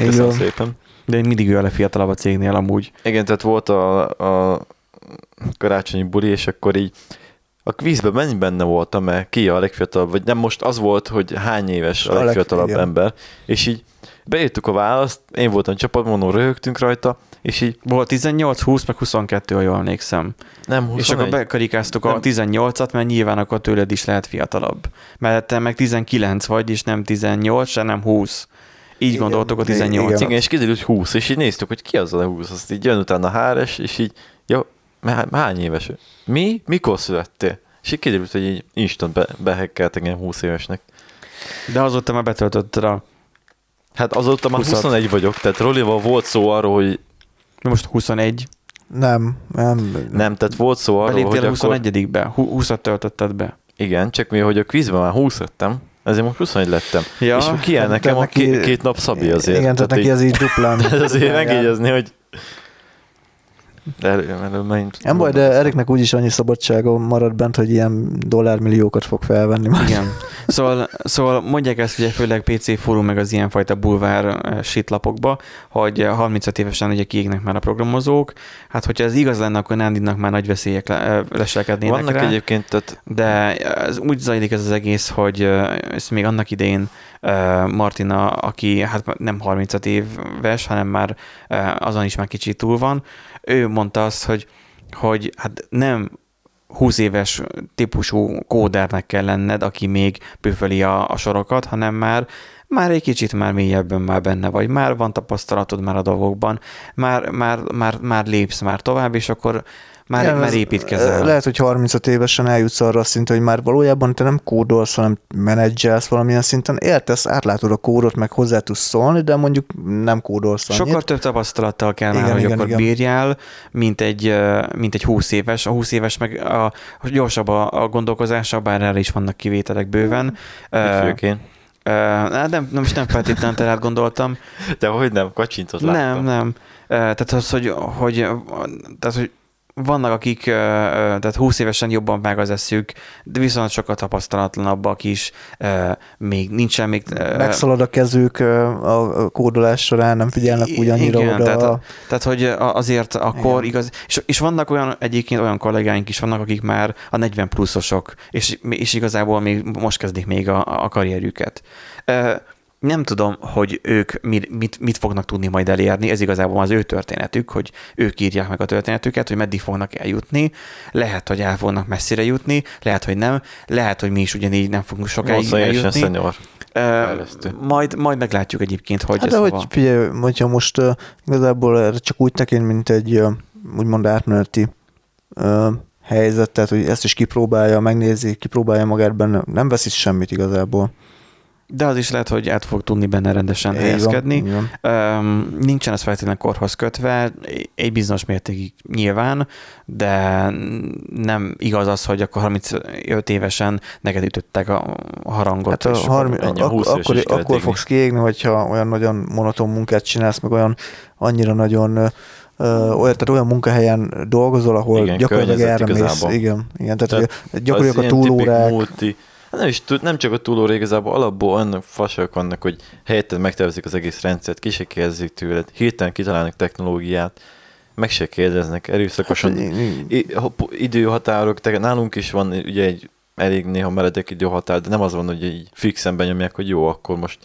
Így Köszönöm szépen. de én mindig ő a legfiatalabb a cégnél amúgy. Igen, tehát volt a, a karácsonyi buli, és akkor így a kvízben mennyi benne voltam, mert ki a legfiatalabb, vagy nem most az volt, hogy hány éves a A leg- legfiatalabb ember, és így beírtuk a választ, én voltam csapatmondó, röhögtünk rajta, és így Volt 18, 20, meg 22, ha jól emlékszem. nem 21. És akkor bekarikáztuk a Nem. 18-at, mert nyilván akkor tőled is lehet fiatalabb. Mert te meg 19 vagy, és nem 18, se nem 20. Így Igen, gondoltuk a igen. 18 Igen, és kiderült 20, és így néztük, hogy ki az a 20, azt így jön utána Háres, és így, jó, há- hány éves ő? Mi? Mikor születtél? És így kiderült, hogy így instant be, behekkelt engem 20 évesnek. De azóta már betöltötted a... Hát azóta már 20-at. 21 vagyok, tehát Rolival volt szó arról, hogy Most 21. Nem, nem. nem, tehát volt szó arról, hogy Beléptél a akkor... 21-be. 20-at töltötted be. Igen, csak mi, hogy a kvízben már 20 lettem, ezért most 21 lettem. Ja, és ki el de nekem a neki- két, két nap Szabi azért. Igen, tehát neki így, ez így duplán. tehát (laughs) azért megjegyezni, hogy de elő, elő, megint Nem baj, de Eriknek úgyis annyi szabadsága marad bent, hogy ilyen dollármilliókat fog felvenni. majd. Igen. Szóval, szóval mondják ezt ugye főleg PC fórum meg az ilyenfajta bulvár eh, shitlapokba, hogy eh, 35 évesen ugye kiégnek már a programozók. Hát, hogyha ez igaz lenne, akkor Nandinnak már nagy veszélyek le, eh, leselkednének Vannak rá. egyébként, tehát De ez úgy zajlik ez az egész, hogy eh, ezt még annak idején Martina, aki hát nem 35 éves, hanem már azon is már kicsit túl van, ő mondta azt, hogy, hogy hát nem 20 éves típusú kódernek kell lenned, aki még bővöli a, a sorokat, hanem már már egy kicsit már mélyebben már benne vagy, már van tapasztalatod már a dolgokban, már, már, már, már lépsz már tovább, és akkor már, Igen, már ez- építkezel. Lehet, hogy 35 évesen eljutsz arra a szintre, hogy már valójában te nem kódolsz, hanem menedzselsz valamilyen szinten. Értesz, átlátod a kódot, meg hozzá tudsz szólni, de mondjuk nem kódolsz annyit. Sokkal több tapasztalattal kell már, Igen, hogy igen, akkor igen. bírjál, mint egy, mint egy 20 éves. A 20 éves meg a, a gyorsabb a, a gondolkozása, bár erre is vannak kivételek bőven. Ö, főként. ö, hát nem, nem, most nem feltétlenül te rád gondoltam. De hogy nem, kacsintot láttam. Nem, nem. Ö, Tehát az, hogy, hogy, tehát, hogy vannak, akik tehát 20 évesen jobban vág az eszük, de viszont sokkal tapasztalatlanabbak is, még nincsen még... Megszalad a kezük a kódolás során, nem figyelnek úgy annyira Igen, oda. tehát a- Tehát, hogy azért akkor Igen. igaz, és, és vannak olyan, egyébként olyan kollégáink is vannak, akik már a 40 pluszosok, és, és igazából még most kezdik még a, a karrierjüket. Nem tudom, hogy ők mit, mit, mit fognak tudni majd elérni, ez igazából az ő történetük, hogy ők írják meg a történetüket, hogy meddig fognak eljutni. Lehet, hogy el fognak messzire jutni, lehet, hogy nem, lehet, hogy mi is ugyanígy nem fogunk sokáig 80 évesen eljutni. szenyor. Fejlesztő. Majd, majd meglátjuk egyébként, hogy Hát ez de hogy hova. figyelj, hogyha most uh, igazából erre csak úgy tekint, mint egy uh, úgymond átmeneti uh, helyzet, tehát hogy ezt is kipróbálja, megnézi, kipróbálja magát benne, nem vesz itt semmit igazából. De az is lehet, hogy át fog tudni benne rendesen Így helyezkedni. van. Um, nincsen ez feltétlenül korhoz kötve, egy bizonyos mértékig nyilván, de nem igaz az, hogy akkor 35 évesen neked ütöttek a harangot. Hát a és harmi, ennyi, a ak- 20 éves akkor, is akkor égni. fogsz kiégni, hogyha olyan nagyon monoton munkát csinálsz, meg olyan annyira nagyon olyan, tehát olyan munkahelyen dolgozol, ahol Igen, gyakorlatilag erre mész. Igen, igen, tehát, hogy gyakorlatilag a Az túlórák. Multi, Hát nem, is, nem csak a túlóra, igazából alapból olyan fasok vannak, hogy helyetted megtervezik az egész rendszert, ki se kérdezik tőled, hirtelen kitalálnak technológiát, meg se kérdeznek, erőszakosan Hát, I- hop- időhatárok, tehát nálunk is van ugye egy elég néha meredek időhatár, de nem az van, hogy így fixen benyomják, hogy jó, akkor most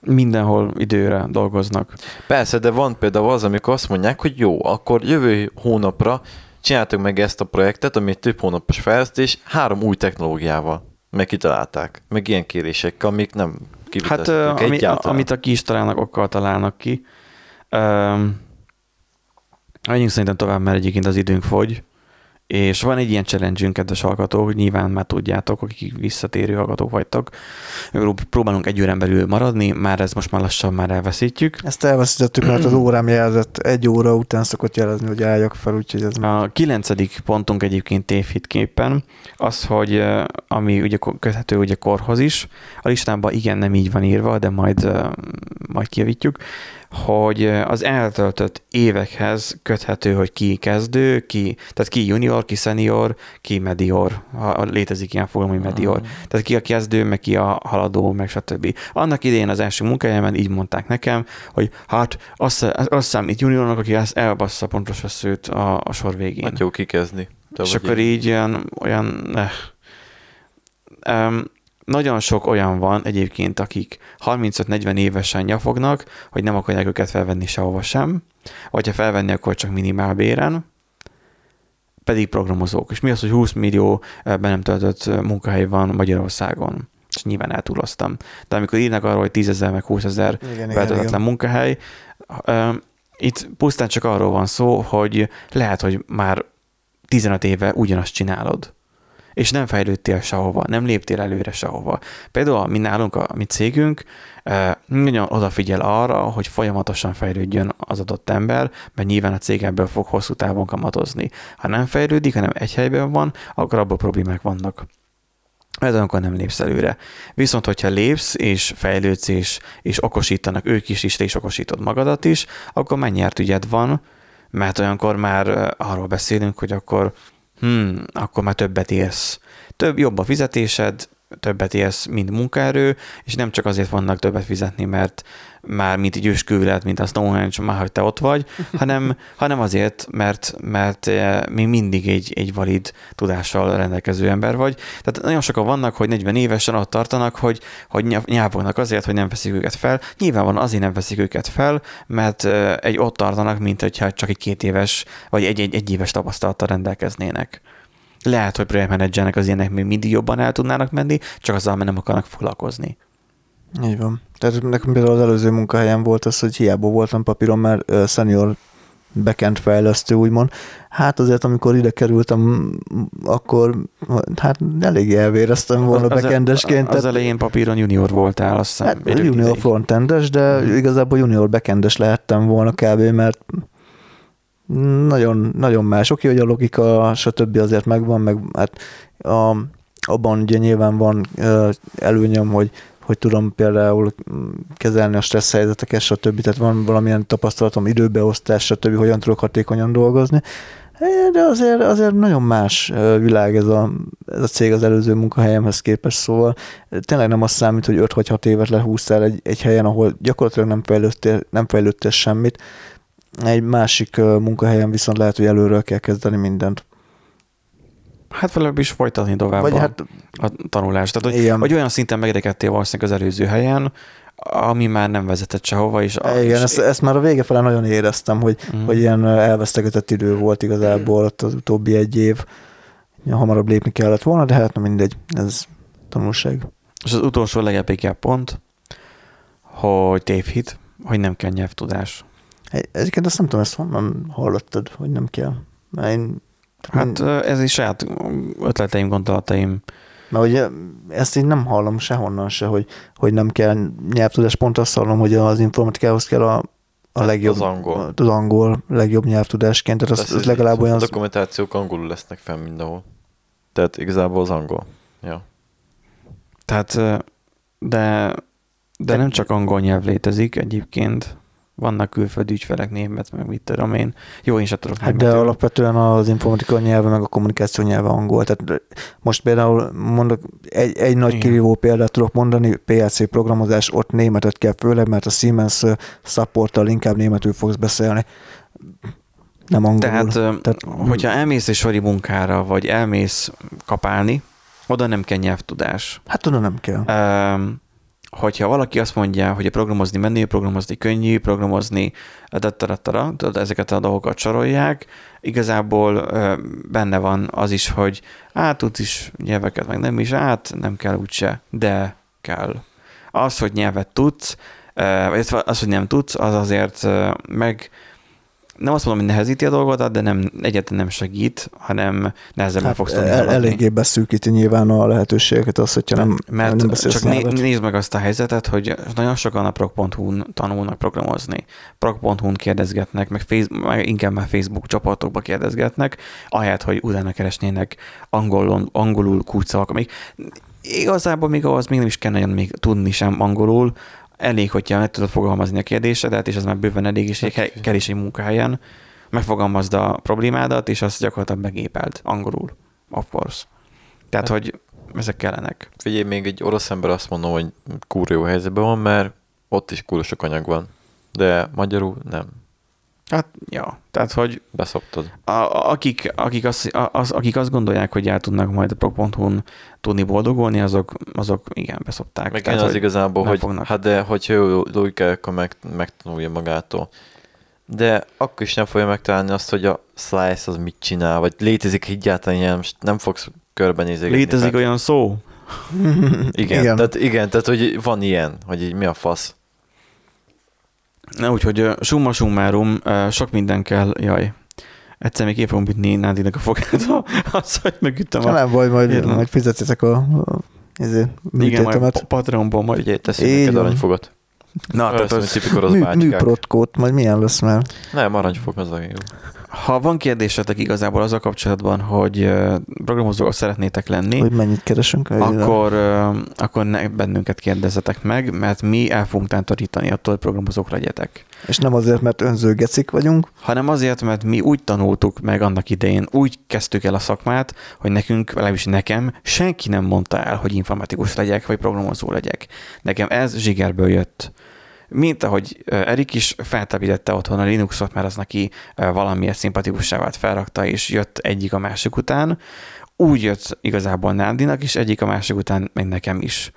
Mindenhol időre dolgoznak. Persze, de van például az, amikor azt mondják, hogy jó, akkor jövő hónapra csináltuk meg ezt a projektet, ami egy több hónapos fejlesztés, három új technológiával. Meg kitalálták. Meg ilyen kérésekkel, amik nem Hát ami, egyáltalán. amit a ki is találnak, okkal találnak ki. Um, menjünk szerintem tovább, mert egyébként az időnk fogy. És van egy ilyen challenge kedves hallgatók, nyilván már tudjátok, akik visszatérő hallgatók vagytok. Próbálunk egy órán belül maradni, már ez most már lassan már elveszítjük. Ezt elveszítettük, mert az órám jelzett egy óra után szokott jelezni, hogy álljak fel, úgyhogy ez A kilencedik pontunk egyébként tévhitképpen az, hogy ami ugye köthető ugye korhoz is, a listában igen nem így van írva, de majd, majd kijavítjuk, hogy az eltöltött évekhez köthető, hogy ki kezdő, ki, tehát ki junior, ki senior, ki medior, ha létezik ilyen fogalom, hogy medior. Tehát ki a kezdő, meg ki a haladó, meg stb. Annak idején az első munkahelyemen így mondták nekem, hogy hát azt, azt számít juniornak, aki ezt elbassza pontos veszőt a, a sor végén. Hát jó kikezdni. Te És akkor így. így olyan, olyan eh. um, nagyon sok olyan van egyébként, akik 35-40 évesen nyafognak, hogy nem akarják őket felvenni sehova sem, vagy ha felvenni, akkor csak minimál béren, pedig programozók. És mi az, hogy 20 millió be nem töltött munkahely van Magyarországon? És nyilván eltúloztam. De amikor írnak arról, hogy 10 ezer meg 20 ezer betöltetlen munkahely. Itt pusztán csak arról van szó, hogy lehet, hogy már 15 éve ugyanazt csinálod, és nem fejlődtél sehova, nem léptél előre sehova. Például mi nálunk, a mi cégünk nagyon odafigyel arra, hogy folyamatosan fejlődjön az adott ember, mert nyilván a cég ebből fog hosszú távon kamatozni. Ha nem fejlődik, hanem egy helyben van, akkor abban problémák vannak. Ez akkor nem lépsz előre. Viszont, hogyha lépsz, és fejlődsz, és, és okosítanak ők is, és te is okosítod magadat is, akkor mennyert ügyed van, mert olyankor már arról beszélünk, hogy akkor, hmm, akkor már többet érsz. Több, jobb a fizetésed, többet érsz, mint munkaerő, és nem csak azért vannak többet fizetni, mert már mint egy őskővet, mint a Stonehenge, már hogy te ott vagy, (laughs) hanem, hanem azért, mert, mert eh, még mindig egy, egy valid tudással rendelkező ember vagy. Tehát nagyon sokan vannak, hogy 40 évesen ott tartanak, hogy, hogy nyá- nyávognak azért, hogy nem veszik őket fel. Nyilvánvalóan azért nem veszik őket fel, mert eh, egy ott tartanak, mint hogyha csak egy két éves, vagy egy, egy, egy éves tapasztalattal rendelkeznének. Lehet, hogy projektmenedzsernek az ilyenek még mindig jobban el tudnának menni, csak azzal, mert nem akarnak foglalkozni. Így van. Tehát nekem például az előző munkahelyem volt az, hogy hiába voltam papíron, mert uh, senior backend fejlesztő, úgymond. Hát azért, amikor ide kerültem, akkor hát elég elvéreztem volna Az- backendesként. Az, az tehát- elején papíron junior voltál, azt hiszem. Hát junior ideig. frontendes, de igazából junior backendes lehettem volna kb, mert nagyon, nagyon más. Oké, hogy a logika, stb. azért megvan, meg hát a, abban ugye nyilván van előnyöm, hogy hogy tudom például kezelni a stressz helyzeteket, stb. Tehát van valamilyen tapasztalatom, időbeosztás, stb., hogyan tudok hatékonyan dolgozni. De azért, azért nagyon más világ ez a, ez a cég az előző munkahelyemhez képest, szóval tényleg nem az számít, hogy 5 vagy 6 évet lehúztál egy, egy helyen, ahol gyakorlatilag nem fejlődtél, nem fejlődtél semmit. Egy másik munkahelyen viszont lehet, hogy előről kell kezdeni mindent. Hát velebb is folytatni tovább Vagy a, hát a tanulást. Tehát, hogy, igen, hogy olyan szinten megrekedtél valószínűleg az előző helyen, ami már nem vezetett sehova, és, a, igen és ezt, ezt, már a vége fele nagyon éreztem, hogy, Mhm. hogy ilyen elvesztegetett idő volt igazából ott az utóbbi egy év. Hamarabb lépni kellett volna, de hát na mindegy, ez tanulság. És az utolsó legepikebb pont, hogy tévhit, hogy nem kell nyelvtudás. Egy- Egyébként ezt nem tudom, ezt honnan hallottad, hogy nem kell. Mert én, Hát ö, ez is saját ötleteim, gondolataim. Mert ugye ezt így nem hallom sehonnan se, hogy, hogy nem kell nyelvtudás, pont azt hallom, hogy az informatikához kell a, a legjobb, Az angol. az angol legjobb nyelvtudásként, tehát az, az legalább olyan, A dokumentációk angolul lesznek fenn mindenhol. Tehát igazából az angol. Ja. Tehát, de, de nem csak angol nyelv létezik egyébként. Vannak külföldi ügyfelek, német, meg mit tudom én. Jó, én sem tudok hát de németül. alapvetően az informatika nyelve, meg a kommunikáció nyelve angol. Tehát most például mondok, egy, egy nagy Igen. kirívó példát tudok mondani, PLC programozás, ott németet kell főleg, mert a Siemens supporttal inkább németül fogsz beszélni. Nem angolul. Tehát, Tehát, hogyha elmész egy sori munkára, vagy elmész kapálni, oda nem kell nyelvtudás. Hát oda nem kell. Um, hogyha valaki azt mondja, hogy a programozni menő, programozni könnyű, programozni dattaratara, tudod, ezeket a dolgokat sorolják, igazából ö, benne van az is, hogy át tudsz is nyelveket, meg nem is át, nem kell úgyse, de kell. Az, hogy nyelvet tudsz, ö, vagy az, hogy nem tudsz, az azért meg nem azt mondom, hogy nehezíti a dolgodat, de nem, egyáltalán nem segít, hanem nehezebben Hát fogsz tudni el, eléggé beszűkíti nyilván a lehetőségeket az, hogyha nem, Mert nem beszélsz csak né- nézd meg azt a helyzetet, hogy nagyon sokan a prog.hu-n tanulnak programozni. Prog.hu-n kérdezgetnek, meg, face- meg inkább már Facebook csoportokba kérdezgetnek, ahelyett, hogy utána keresnének angolon, angolul kulcsszavak, amik igazából még ahhoz még nem is kell nagyon még tudni sem angolul, elég, hogyha meg tudod fogalmazni a kérdésedet, és az már bőven elég, és egy, kell is egy munkahelyen, megfogalmazd a problémádat, és azt gyakorlatilag megépeld angolul, of course. Tehát, Hát- hogy ezek kellenek. Figyelj, még egy orosz ember azt mondom, hogy kurva jó helyzetben van, mert ott is kurva sok anyag van. De magyarul nem. Hát, ja, tehát, hogy Beszoptad. a, a- akik, akik, azt, az, akik azt gondolják, hogy el tudnak majd a pro.hu-n tudni boldogulni, azok, azok igen, beszopták. Meg Tehát, az hogy igazából, hogy fognak. hát de hogyha jó logika, akkor meg, megtanulja magától. De akkor is nem fogja megtalálni azt, hogy a slice az mit csinál, vagy létezik egyáltalán ilyen, most nem fogsz körbenézegetni. Létezik fel. olyan szó? (laughs) Igen, Igen. Tehát, igen, tehát hogy van ilyen, hogy így mi a fasz. Na, úgyhogy summa summarum, sok minden kell, jaj. Egyszer még ki fogom ütni Nádinak a fogát, az, hogy megütöm Ha a... nem baj, majd, Érlem. majd fizetitek a, a ezért, Igen, majd Patreonból majd. Ugye teszünk neked aranyfogat. Na, tehát az, orosz Mű, műprotkót, majd milyen lesz már? Nem, aranyfog az a jó. ha van kérdésetek igazából azzal kapcsolatban, hogy programozók szeretnétek lenni, Hogy mennyit keresünk? akkor, akkor ne bennünket kérdezzetek meg, mert mi el fogunk tántorítani attól, hogy programozók legyetek. És nem azért, mert önző gecik vagyunk, hanem azért, mert mi úgy tanultuk meg annak idején, úgy kezdtük el a szakmát, hogy nekünk, legalábbis nekem, senki nem mondta el, hogy informatikus legyek, vagy programozó legyek. Nekem ez zsigerből jött. Mint ahogy Erik is feltelepítette otthon a Linuxot, mert az neki valamiért szimpatikussá vált, felrakta, és jött egyik a másik után, úgy jött igazából Nádinak is, egyik a másik után meg nekem is.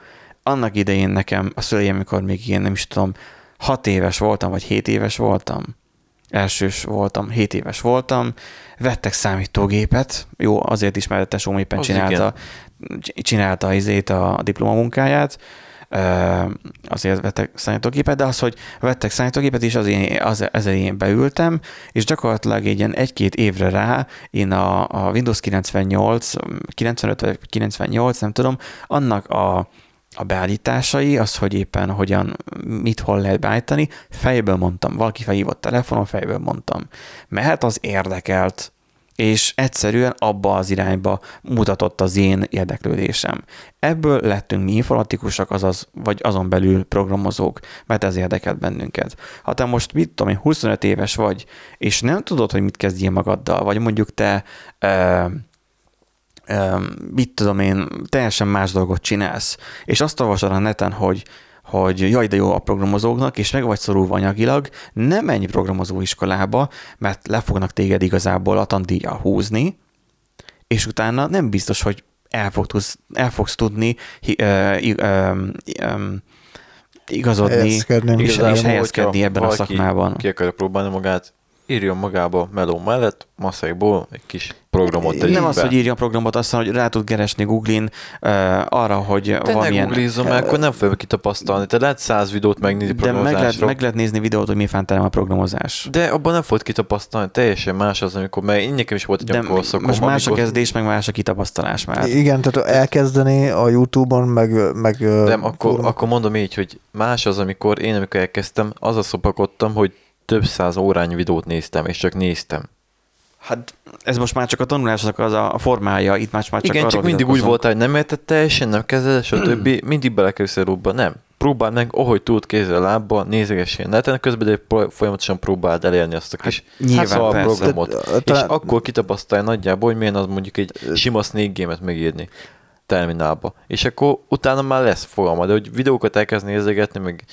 Annak idején nekem a szüleim, amikor még ilyen, nem is tudom, hat éves voltam, vagy hét éves voltam, elsős voltam, 7 éves voltam, vettek számítógépet, jó, azért is, mert tesóm éppen Az csinálta, csinálta izét a diplomamunkáját, azért vettek számítógépet, de az, hogy vettek számítógépet, és az én, az, ezzel én beültem, és gyakorlatilag egy ilyen egy-két évre rá én a, a Windows 98, 95 vagy 98, nem tudom, annak a a beállításai, az, hogy éppen hogyan, mit, hol lehet beállítani, fejből mondtam. Valaki felhívott telefonon, fejből mondtam. Mert az érdekelt, és egyszerűen abba az irányba mutatott az én érdeklődésem. Ebből lettünk mi informatikusok, azaz, vagy azon belül programozók, mert ez érdekelt bennünket. Ha te most, mit tudom én, 25 éves vagy, és nem tudod, hogy mit kezdjél magaddal, vagy mondjuk te ö, mit tudom én, teljesen más dolgot csinálsz, és azt olvasod a neten, hogy hogy jaj, de jó a programozóknak, és meg vagy szorulva anyagilag, nem menj programozóiskolába, mert le fognak téged igazából a tandíjjal húzni, és utána nem biztos, hogy el, fog tudsz, el fogsz tudni igazodni, Helyezkedni. és, és helyezkedni ebben a szakmában. Ki akarja próbálni magát, írjon magába meló mellett, masszaiból egy kis programot tegyünk Nem az, be. hogy írjon programot, azt mondja, hogy rá tud keresni Google-in uh, arra, hogy Te ne valamilyen... googlizzon, mert akkor nem fogja kitapasztalni. Te lehet száz videót megnézni de meg lehet, meg lehet nézni videót, hogy mi fántelem a programozás. De abban nem fogod kitapasztalni, teljesen más az, amikor, mert én nekem is volt egy De olyan most más a amikor- kezdés, meg más a kitapasztalás már. Igen, tehát elkezdeni a Youtube-on, meg... meg Nem, akkor, akkor mondom így, hogy más az, amikor én, amikor elkezdtem, az a szopakodtam, hogy több száz órányi videót néztem, és csak néztem. Hát ez most már csak a tanulásnak az a formája, itt már, már csak Igen, csak mindig úgy voltál, hogy nem érted teljesen, nem kezded, stb. (clears throat) mindig belekerülsz a loopba. Nem. Próbáld meg, ahogy tudod kézzel lábbal, nézegessél neten, közben de folyamatosan próbáld elérni azt a kis nyilván, hát, szóval persze. programot. Tehát, És talán- akkor kitapasztalja nagyjából, hogy milyen az mondjuk egy sima Snake game-et megírni terminálba. És akkor utána már lesz fogalma, de hogy videókat elkezd nézegetni, meg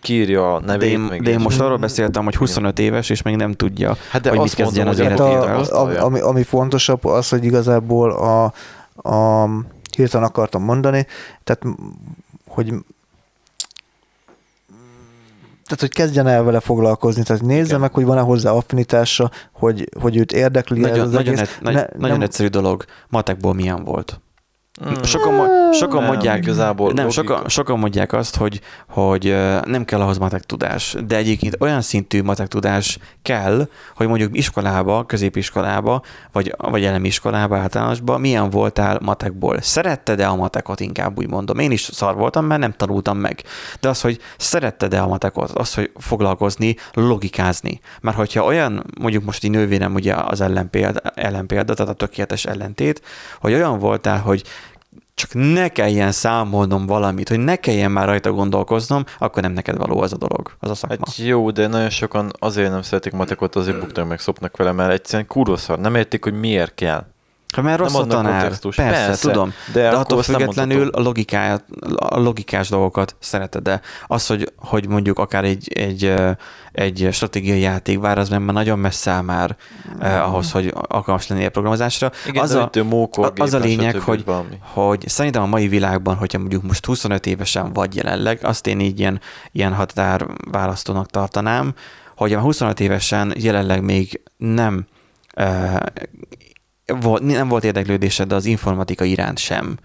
kiírja a De nevét, én, meg de én most arról beszéltem, hogy 25 éves, és még nem tudja, Hát de hogy mit azt mondom, kezdjen az hogy Hát a, életével. a, ami, ami fontosabb az, hogy igazából a, a, hirtelen akartam mondani, tehát hogy tehát, hogy kezdjen el vele foglalkozni, tehát nézze Igen. meg, hogy van-e hozzá affinitása, hogy, hogy őt érdekli nagyon, ez az nagyon, egész. ne, nagyon nem... egyszerű dolog. Matekból milyen volt? Sokan, sokan nem, mondják, igazából nem, sokan, sokan mondják azt, hogy, hogy nem kell ahhoz matek tudás, de egyébként olyan szintű matek tudás kell, hogy mondjuk iskolába, középiskolába, vagy, vagy elemi iskolába, általánosba milyen voltál matekból. Szeretted-e a matekot, inkább úgy mondom. Én is szar voltam, mert nem tanultam meg. De az, hogy szeretted-e a matekot, az, hogy foglalkozni, logikázni. Mert hogyha olyan, mondjuk most így nővérem ugye az ellenpélda, ellenpélda, tehát a tökéletes ellentét, hogy olyan voltál, hogy csak ne kelljen számolnom valamit, hogy ne kelljen már rajta gondolkoznom, akkor nem neked való az a dolog, az a szakma. Hát jó, de nagyon sokan azért nem szeretik matekot, azért buknak meg szopnak vele, mert egyszerűen kurva Nem értik, hogy miért kell. Ha mert rossz a tanár, persze, persze, tudom, de, de attól függetlenül a, logikáját, a logikás dolgokat szereted, de az, hogy, hogy mondjuk akár egy, egy, egy stratégiai játék, bár az már nagyon messze áll már eh, ahhoz, hogy alkalmas lenni a programozásra. Igen, az, a, mókor, az a lényeg, hogy, hogy szerintem a mai világban, hogyha mondjuk most 25 évesen vagy jelenleg, azt én így ilyen, ilyen határválasztónak tartanám, hogy a 25 évesen jelenleg még nem volt, nem volt érdeklődésed az informatika iránt sem,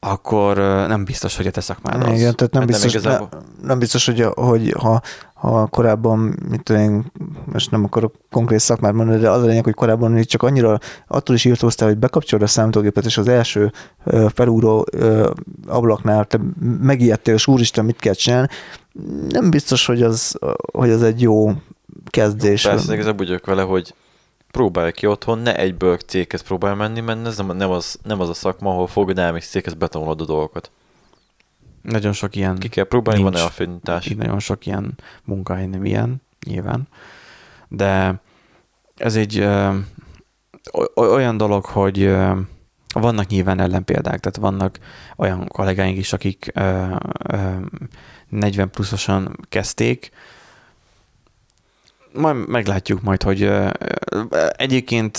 akkor nem biztos, hogy a te szakmád az. Igen, tehát nem, hát biztos, nem, ne, nem biztos, hogy, hogy ha, ha korábban, mit tudom én, most nem akarok konkrét szakmát mondani, de az a lényeg, hogy korábban még csak annyira attól is írtóztál, hogy bekapcsolod a számítógépet, és az első felúró ablaknál te megijedtél, és úristen, mit kell csinálni, nem biztos, hogy az, hogy az egy jó kezdés. Persze, igazából úgy vele, hogy próbálj ki otthon, ne egyből céghez próbálj menni, mert ez nem, nem, az, nem az a szakma, ahol fogod elmész céghez betanulod a dolgokat. Nagyon sok ilyen... Ki kell próbálni, van-e affinitás. Így nagyon sok ilyen munkahely nem ilyen, nyilván. De ez egy ö, olyan dolog, hogy ö, vannak nyilván ellenpéldák, tehát vannak olyan kollégáink is, akik ö, ö, 40 pluszosan kezdték, majd meglátjuk majd, hogy egyébként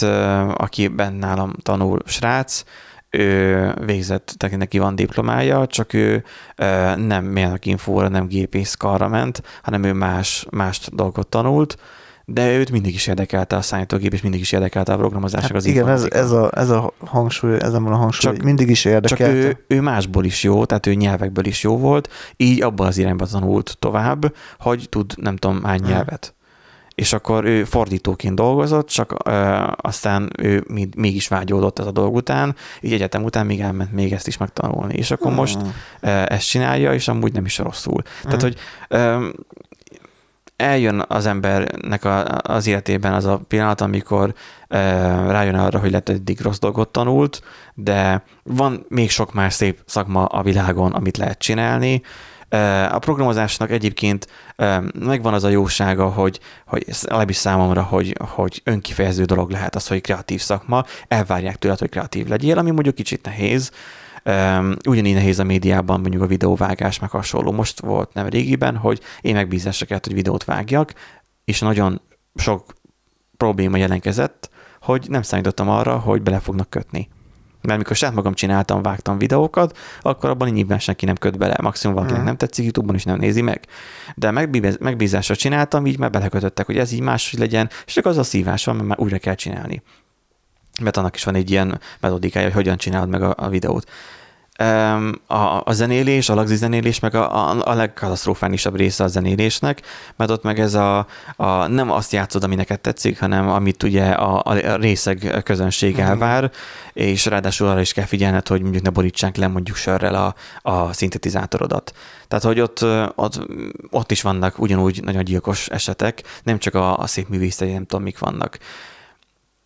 aki bent nálam tanul srác, ő végzett, tehát neki van diplomája, csak ő nem mérnök infóra, nem gépészkarra ment, hanem ő más, más dolgot tanult, de őt mindig is érdekelte a számítógép, és mindig is érdekelte a programozásnak hát az Igen, ez, ez, a, ez a hangsúly, ezen van a hangsúly, csak, mindig is érdekelte. Csak ő, ő másból is jó, tehát ő nyelvekből is jó volt, így abban az irányba tanult tovább, hogy tud nem tudom hány hmm. nyelvet és akkor ő fordítóként dolgozott, csak ö, aztán ő mégis vágyódott ez a dolog után, így egyetem után még elment még ezt is megtanulni, és akkor hmm. most ö, ezt csinálja, és amúgy nem is rosszul. Hmm. Tehát, hogy ö, eljön az embernek a, az életében az a pillanat, amikor e, rájön arra, hogy lehet eddig rossz dolgot tanult, de van még sok más szép szakma a világon, amit lehet csinálni, a programozásnak egyébként megvan az a jósága, hogy, hogy legalábbis számomra, hogy, hogy önkifejező dolog lehet az, hogy kreatív szakma, elvárják tőled, hogy kreatív legyél, ami mondjuk kicsit nehéz, ugyanígy nehéz a médiában mondjuk a videóvágás, meg hasonló. Most volt nem régiben, hogy én megbízásra kellett, hogy videót vágjak, és nagyon sok probléma jelenkezett, hogy nem számítottam arra, hogy bele fognak kötni. Mert mikor saját magam csináltam, vágtam videókat, akkor abban nyilván senki nem köt bele. Maximum valakinek hmm. nem tetszik, YouTube-on is nem nézi meg. De megbízásra csináltam, így már belekötöttek, hogy ez így máshogy legyen, és csak az a szívás van, mert már újra kell csinálni. Mert annak is van egy ilyen metodikája, hogy hogyan csinálod meg a, a videót a, a zenélés, a lagzi zenélés, meg a, a, a legkatasztrofánisabb része a zenélésnek, mert ott meg ez a, a nem azt játszod, ami neked tetszik, hanem amit ugye a, a részeg közönség mhm. elvár, mm. és ráadásul arra is kell figyelned, hogy mondjuk ne borítsák le mondjuk sörrel a, a szintetizátorodat. Tehát, hogy ott, ott, ott is vannak ugyanúgy nagyon gyilkos esetek, nem csak a, a szép művészeti, nem tudom, mik vannak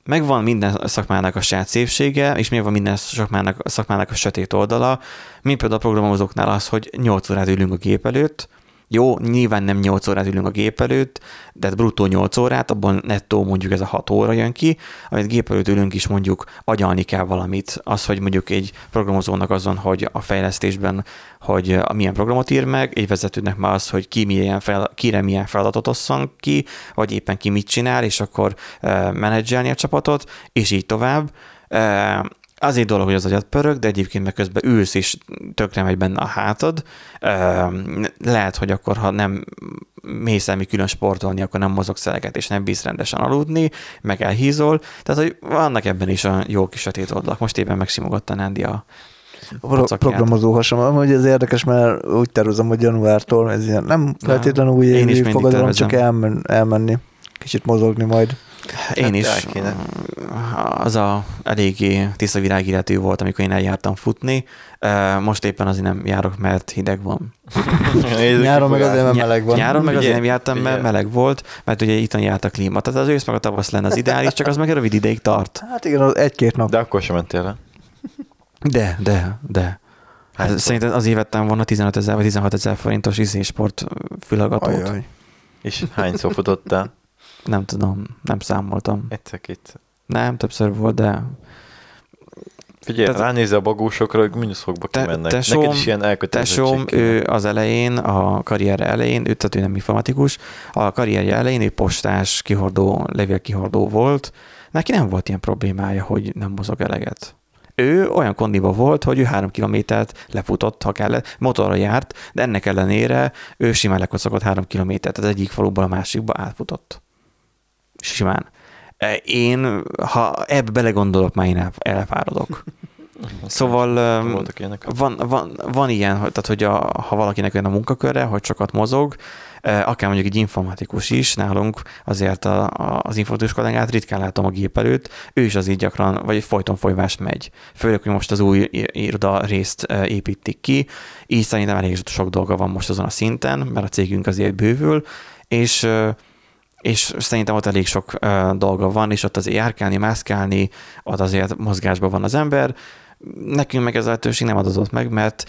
megvan minden szakmának a saját szépsége, és megvan minden szakmának, szakmának a sötét oldala, mint például a programozóknál az, hogy 8 órát ülünk a gép előtt, jó, nyilván nem 8 órát ülünk a gép előtt, de hát bruttó 8 órát, abban nettó mondjuk ez a 6 óra jön ki, amit gép előtt ülünk is mondjuk agyalni kell valamit. Az, hogy mondjuk egy programozónak azon, hogy a fejlesztésben, hogy milyen programot ír meg, egy vezetőnek már az, hogy ki milyen fel, kire milyen feladatot osszon ki, vagy éppen ki mit csinál, és akkor uh, menedzselni a csapatot, és így tovább. Az egy dolog, hogy az agyat pörög, de egyébként meg közben ülsz és tökre megy benne a hátad. Lehet, hogy akkor, ha nem mész el mi külön sportolni, akkor nem mozogsz eleget, és nem bíz rendesen aludni, meg elhízol. Tehát, hogy vannak ebben is a jó kis sötét oldalak. Most éppen megsimogatta Nándi a Pro- programozó hasam, hogy ez érdekes, mert úgy tervezem, hogy januártól ez ilyen nem feltétlenül új évi fogadalom, csak elmen, elmenni, kicsit mozogni majd. Én is. Az a eléggé tiszta virágillető volt, amikor én eljártam futni. Most éppen azért nem járok, mert hideg van. (laughs) Nyáron meg azért, mert meleg van. Nyáron meg azért nem jártam, mert meleg volt, mert ugye itt járt a klíma. Tehát az ősz meg a tavasz lenne az ideális, csak az meg rövid ideig tart. Hát igen, az egy-két nap. De akkor sem mentél le. De, de, de. Hát szerintem azért vettem volna 15 ezer vagy 16 ezer forintos izésport fülagatót. Ajaj. És hányszor futottál? Nem tudom, nem számoltam. Egyszer-kétszer. Nem, többször volt, de... Figyelj, Tehát, ránézze a bagósokra, hogy mínuszokba te, kimennek. Tesóm, Neked is ilyen Tesóm, ő az elején, a karriere elején, ő, tehát ő nem informatikus, a karrierje elején ő postás, kihordó, levélkihordó volt. Neki nem volt ilyen problémája, hogy nem mozog eleget ő olyan kondiba volt, hogy ő három kilométert lefutott, ha kellett, motorra járt, de ennek ellenére ő simán lekocogott három kilométert, az egyik faluból a másikba átfutott. Simán. E, én, ha ebbe belegondolok, már én elfáradok. (laughs) Szóval van, van, van ilyen, tehát hogy a, ha valakinek olyan a munkakörre, hogy sokat mozog, akár mondjuk egy informatikus is, nálunk azért a, a, az informatikus kollégát ritkán látom a gép előtt, ő is az így gyakran, vagy folyton folyvást megy. Főleg, hogy most az új iroda részt építik ki, így szerintem elég sok dolga van most azon a szinten, mert a cégünk azért bővül, és és szerintem ott elég sok uh, dolga van, és ott azért járkálni, mászkálni, ott azért mozgásban van az ember, nekünk meg ez a lehetőség nem adott meg, mert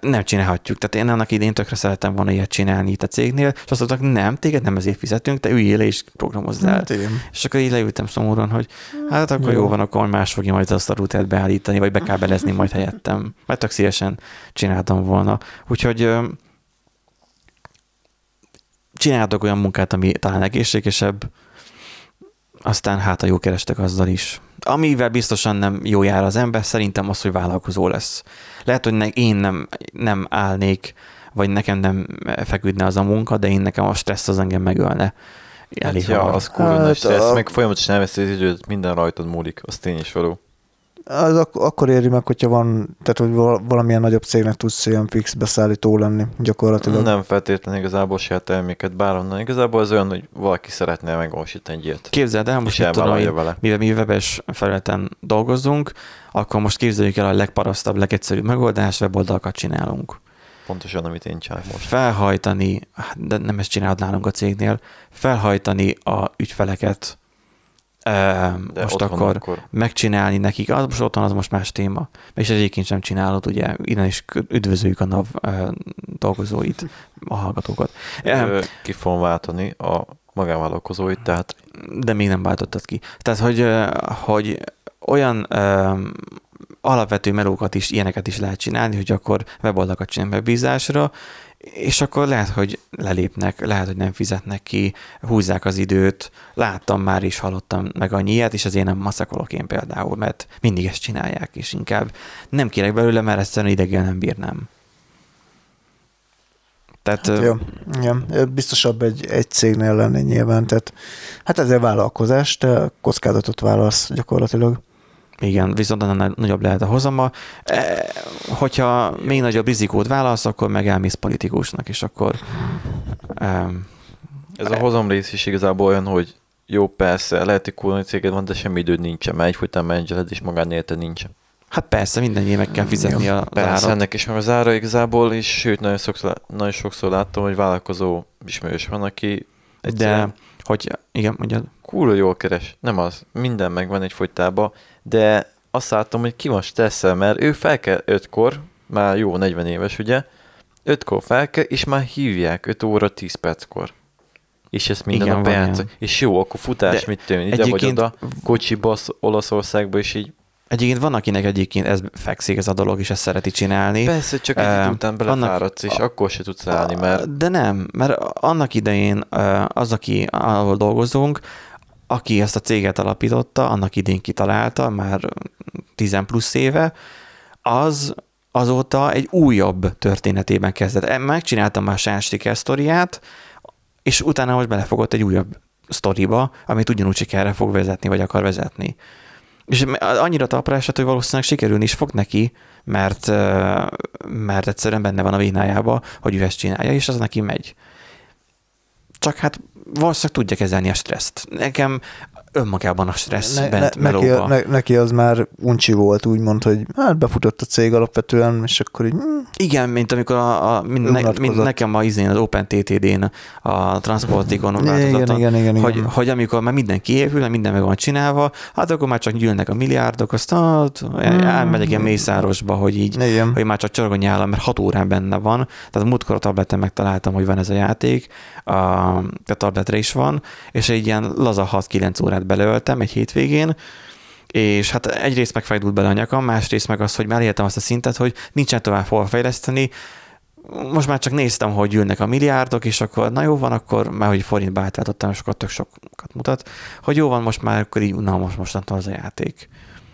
nem csinálhatjuk. Tehát én annak idén tökre szerettem volna ilyet csinálni itt a cégnél, és azt mondták, nem, téged nem ezért fizetünk, te üljél le és programozz el. Hát, és akkor így leültem szomorúan, hogy hát akkor jó, jó van, akkor más fogja majd azt a rutert beállítani, vagy bekábelezni majd (laughs) helyettem. Mert tök szívesen csináltam volna. Úgyhogy csináltok olyan munkát, ami talán egészségesebb, aztán hát a jó kerestek azzal is. Amivel biztosan nem jó jár az ember, szerintem az, hogy vállalkozó lesz. Lehet, hogy ne, én nem, nem állnék, vagy nekem nem feküdne az a munka, de én nekem a stressz az engem megölne. Elég hát, ja, az kurva hát, stressz, a... meg folyamatosan elveszi az időt, minden rajtad múlik, az tény is való az ak- akkor éri meg, hogyha van, tehát hogy valamilyen nagyobb cégnek tudsz ilyen fix beszállító lenni gyakorlatilag. Nem feltétlenül igazából saját terméket bárhonnan. Igazából az olyan, hogy valaki szeretne megvalósítani egy ilyet. Képzeld el, most itt tudom, vele. mivel mi webes felületen dolgozunk, akkor most képzeljük el a legparasztabb, legegyszerűbb megoldás, weboldalakat csinálunk. Pontosan, amit én csinálok most. Felhajtani, de nem ezt csinálod nálunk a cégnél, felhajtani a ügyfeleket de most akkor, akkor megcsinálni nekik, az most otthon az most más téma. És egyébként sem csinálod, ugye, innen is üdvözöljük a NAV dolgozóit, a hallgatókat. Ki fogom váltani a magánvállalkozóit, tehát... De még nem váltottad ki. Tehát, hogy, hogy olyan alapvető melókat is, ilyeneket is lehet csinálni, hogy akkor weboldalakat csinálni megbízásra, és akkor lehet, hogy lelépnek, lehet, hogy nem fizetnek ki, húzzák az időt, láttam már is, hallottam meg annyi ilyet, és azért nem maszakolok én például, mert mindig ezt csinálják, és inkább nem kérek belőle, mert egyszerűen idegen nem bírnám. Tehát, hát jó, igen. biztosabb egy, egy cégnél lenni nyilván, tehát hát ezért vállalkozás, te kockázatot válasz gyakorlatilag. Igen, viszont annál nagyobb lehet a hozama. E, hogyha még nagyobb rizikót válasz, akkor meg elmész politikusnak, és akkor... Ez a hozamrész is igazából olyan, hogy jó, persze, lehet, hogy kulni céged van, de semmi időd nincsen, mert egyfolytán menedzseled, és magánéleted nincsen. Hát persze, minden meg kell fizetni a Persze, árat. ennek is meg az ára igazából, és sőt, nagyon sokszor, nagyon sokszor láttam, hogy vállalkozó ismerős van, aki De, hogy, igen, mondjad. Kurva jól keres, nem az, minden megvan egy folytában, de azt láttam, hogy ki van stresszel, mert ő fel kell ötkor, már jó 40 éves ugye, ötkor fel kell, és már hívják 5 óra 10 perckor. És ezt minden Igen, nap játszak. És jó, akkor futás, De mit tűn, ide vagy oda, kocsiba Olaszországba, és így Egyébként van, akinek egyébként ez fekszik ez a dolog, és ezt szereti csinálni. Persze, csak egy uh, után belefáradsz, és a, akkor se tudsz állni, mert... De nem, mert annak idején az, aki ahol dolgozunk, aki ezt a céget alapította, annak idén kitalálta, már 10 plusz éve, az azóta egy újabb történetében kezdett. Megcsináltam már saját sztoriát, és utána most belefogott egy újabb sztoriba, amit ugyanúgy sikerre fog vezetni, vagy akar vezetni. És annyira talpra esett, hogy valószínűleg sikerülni is fog neki, mert, mert egyszerűen benne van a vénájába, hogy ő ezt csinálja, és az neki megy. Csak hát valószínűleg tudja kezelni a stresszt. Nekem önmagában a stressz ne, bent ne, neki, ne, neki az már uncsi volt, úgymond, hogy hát befutott a cég alapvetően, és akkor így... Hmm. Igen, mint amikor a, a mind, ne, mind nekem a izén, az OpenTTD-n, a transportikon változaton, igen, igen, igen, hogy, igen. hogy amikor már minden kiépül, minden meg van csinálva, hát akkor már csak gyűlnek a milliárdok, azt hát, hmm. elmegyek ilyen mészárosba, hogy így, igen. hogy már csak csorgony állam, mert hat órán benne van. Tehát múltkor a tableten megtaláltam, hogy van ez a játék, a, a tabletre is van, és egy ilyen laza 6-9 órát beleöltem egy hétvégén, és hát egyrészt megfájdult bele a nyakam, másrészt meg az, hogy már éltem azt a szintet, hogy nincsen tovább hol fejleszteni, most már csak néztem, hogy jönnek a milliárdok, és akkor na jó van, akkor már hogy forintba átváltottam, és akkor tök sokat mutat, hogy jó van, most már akkor így, na most mostantól az a játék.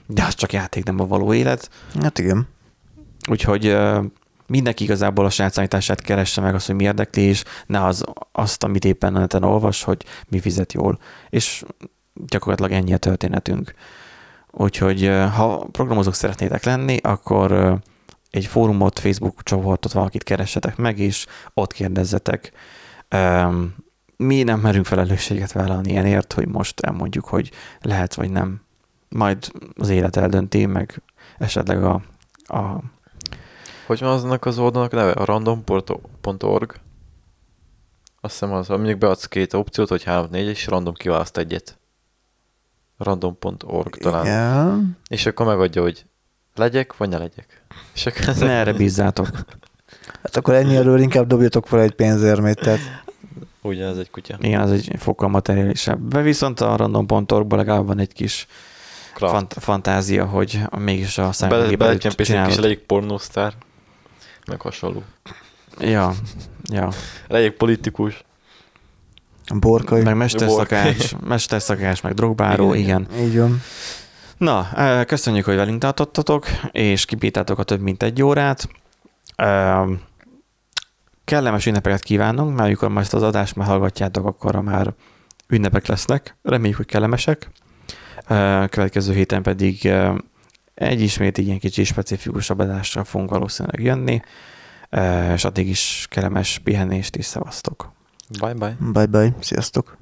De az csak játék, nem a való élet. Hát igen. Úgyhogy mindenki igazából a saját keresse meg azt, hogy mi érdekli, és ne az, azt, amit éppen a neten olvas, hogy mi fizet jól. És gyakorlatilag ennyi a történetünk. Úgyhogy ha programozók szeretnétek lenni, akkor egy fórumot, Facebook csoportot, valakit keressetek meg, és ott kérdezzetek. Mi nem merünk felelősséget vállalni ilyenért, hogy most elmondjuk, hogy lehet vagy nem. Majd az élet eldönti, meg esetleg a, a hogy van aznak az oldalnak neve? A random.org? Azt hiszem az, mondjuk beadsz két opciót, hogy 3, 4, és random kiválaszt egyet. Random.org talán. Igen. És akkor megadja, hogy legyek, vagy ne legyek. És akkor ne erre bízzátok. (laughs) Hát akkor ennyi erről inkább dobjatok fel egy pénzérmét, tehát... Ugye, ez egy kutya. Igen, az egy fokkal materiálisabb. De viszont a random.org-ban legalább van egy kis fant- fantázia, hogy mégis a számítógépet Be, csinálod. Egy kis pornósztár meg hasonló. Ja, ja. Legyek politikus. Borkai. Meg mesterszakács, (laughs) mesterszakács, meg drogbáró, igen. igen. Így van. Na, köszönjük, hogy velünk tartottatok, és kipítátok a több mint egy órát. Kellemes ünnepeket kívánunk, mert amikor majd ezt az adást már hallgatjátok, akkor már ünnepek lesznek. Reméljük, hogy kellemesek. Következő héten pedig egy ismét ilyen kicsi specifikusabb adásra fogunk valószínűleg jönni, és addig is kellemes pihenést és szevasztok. Bye bye. Bye bye. Sziasztok.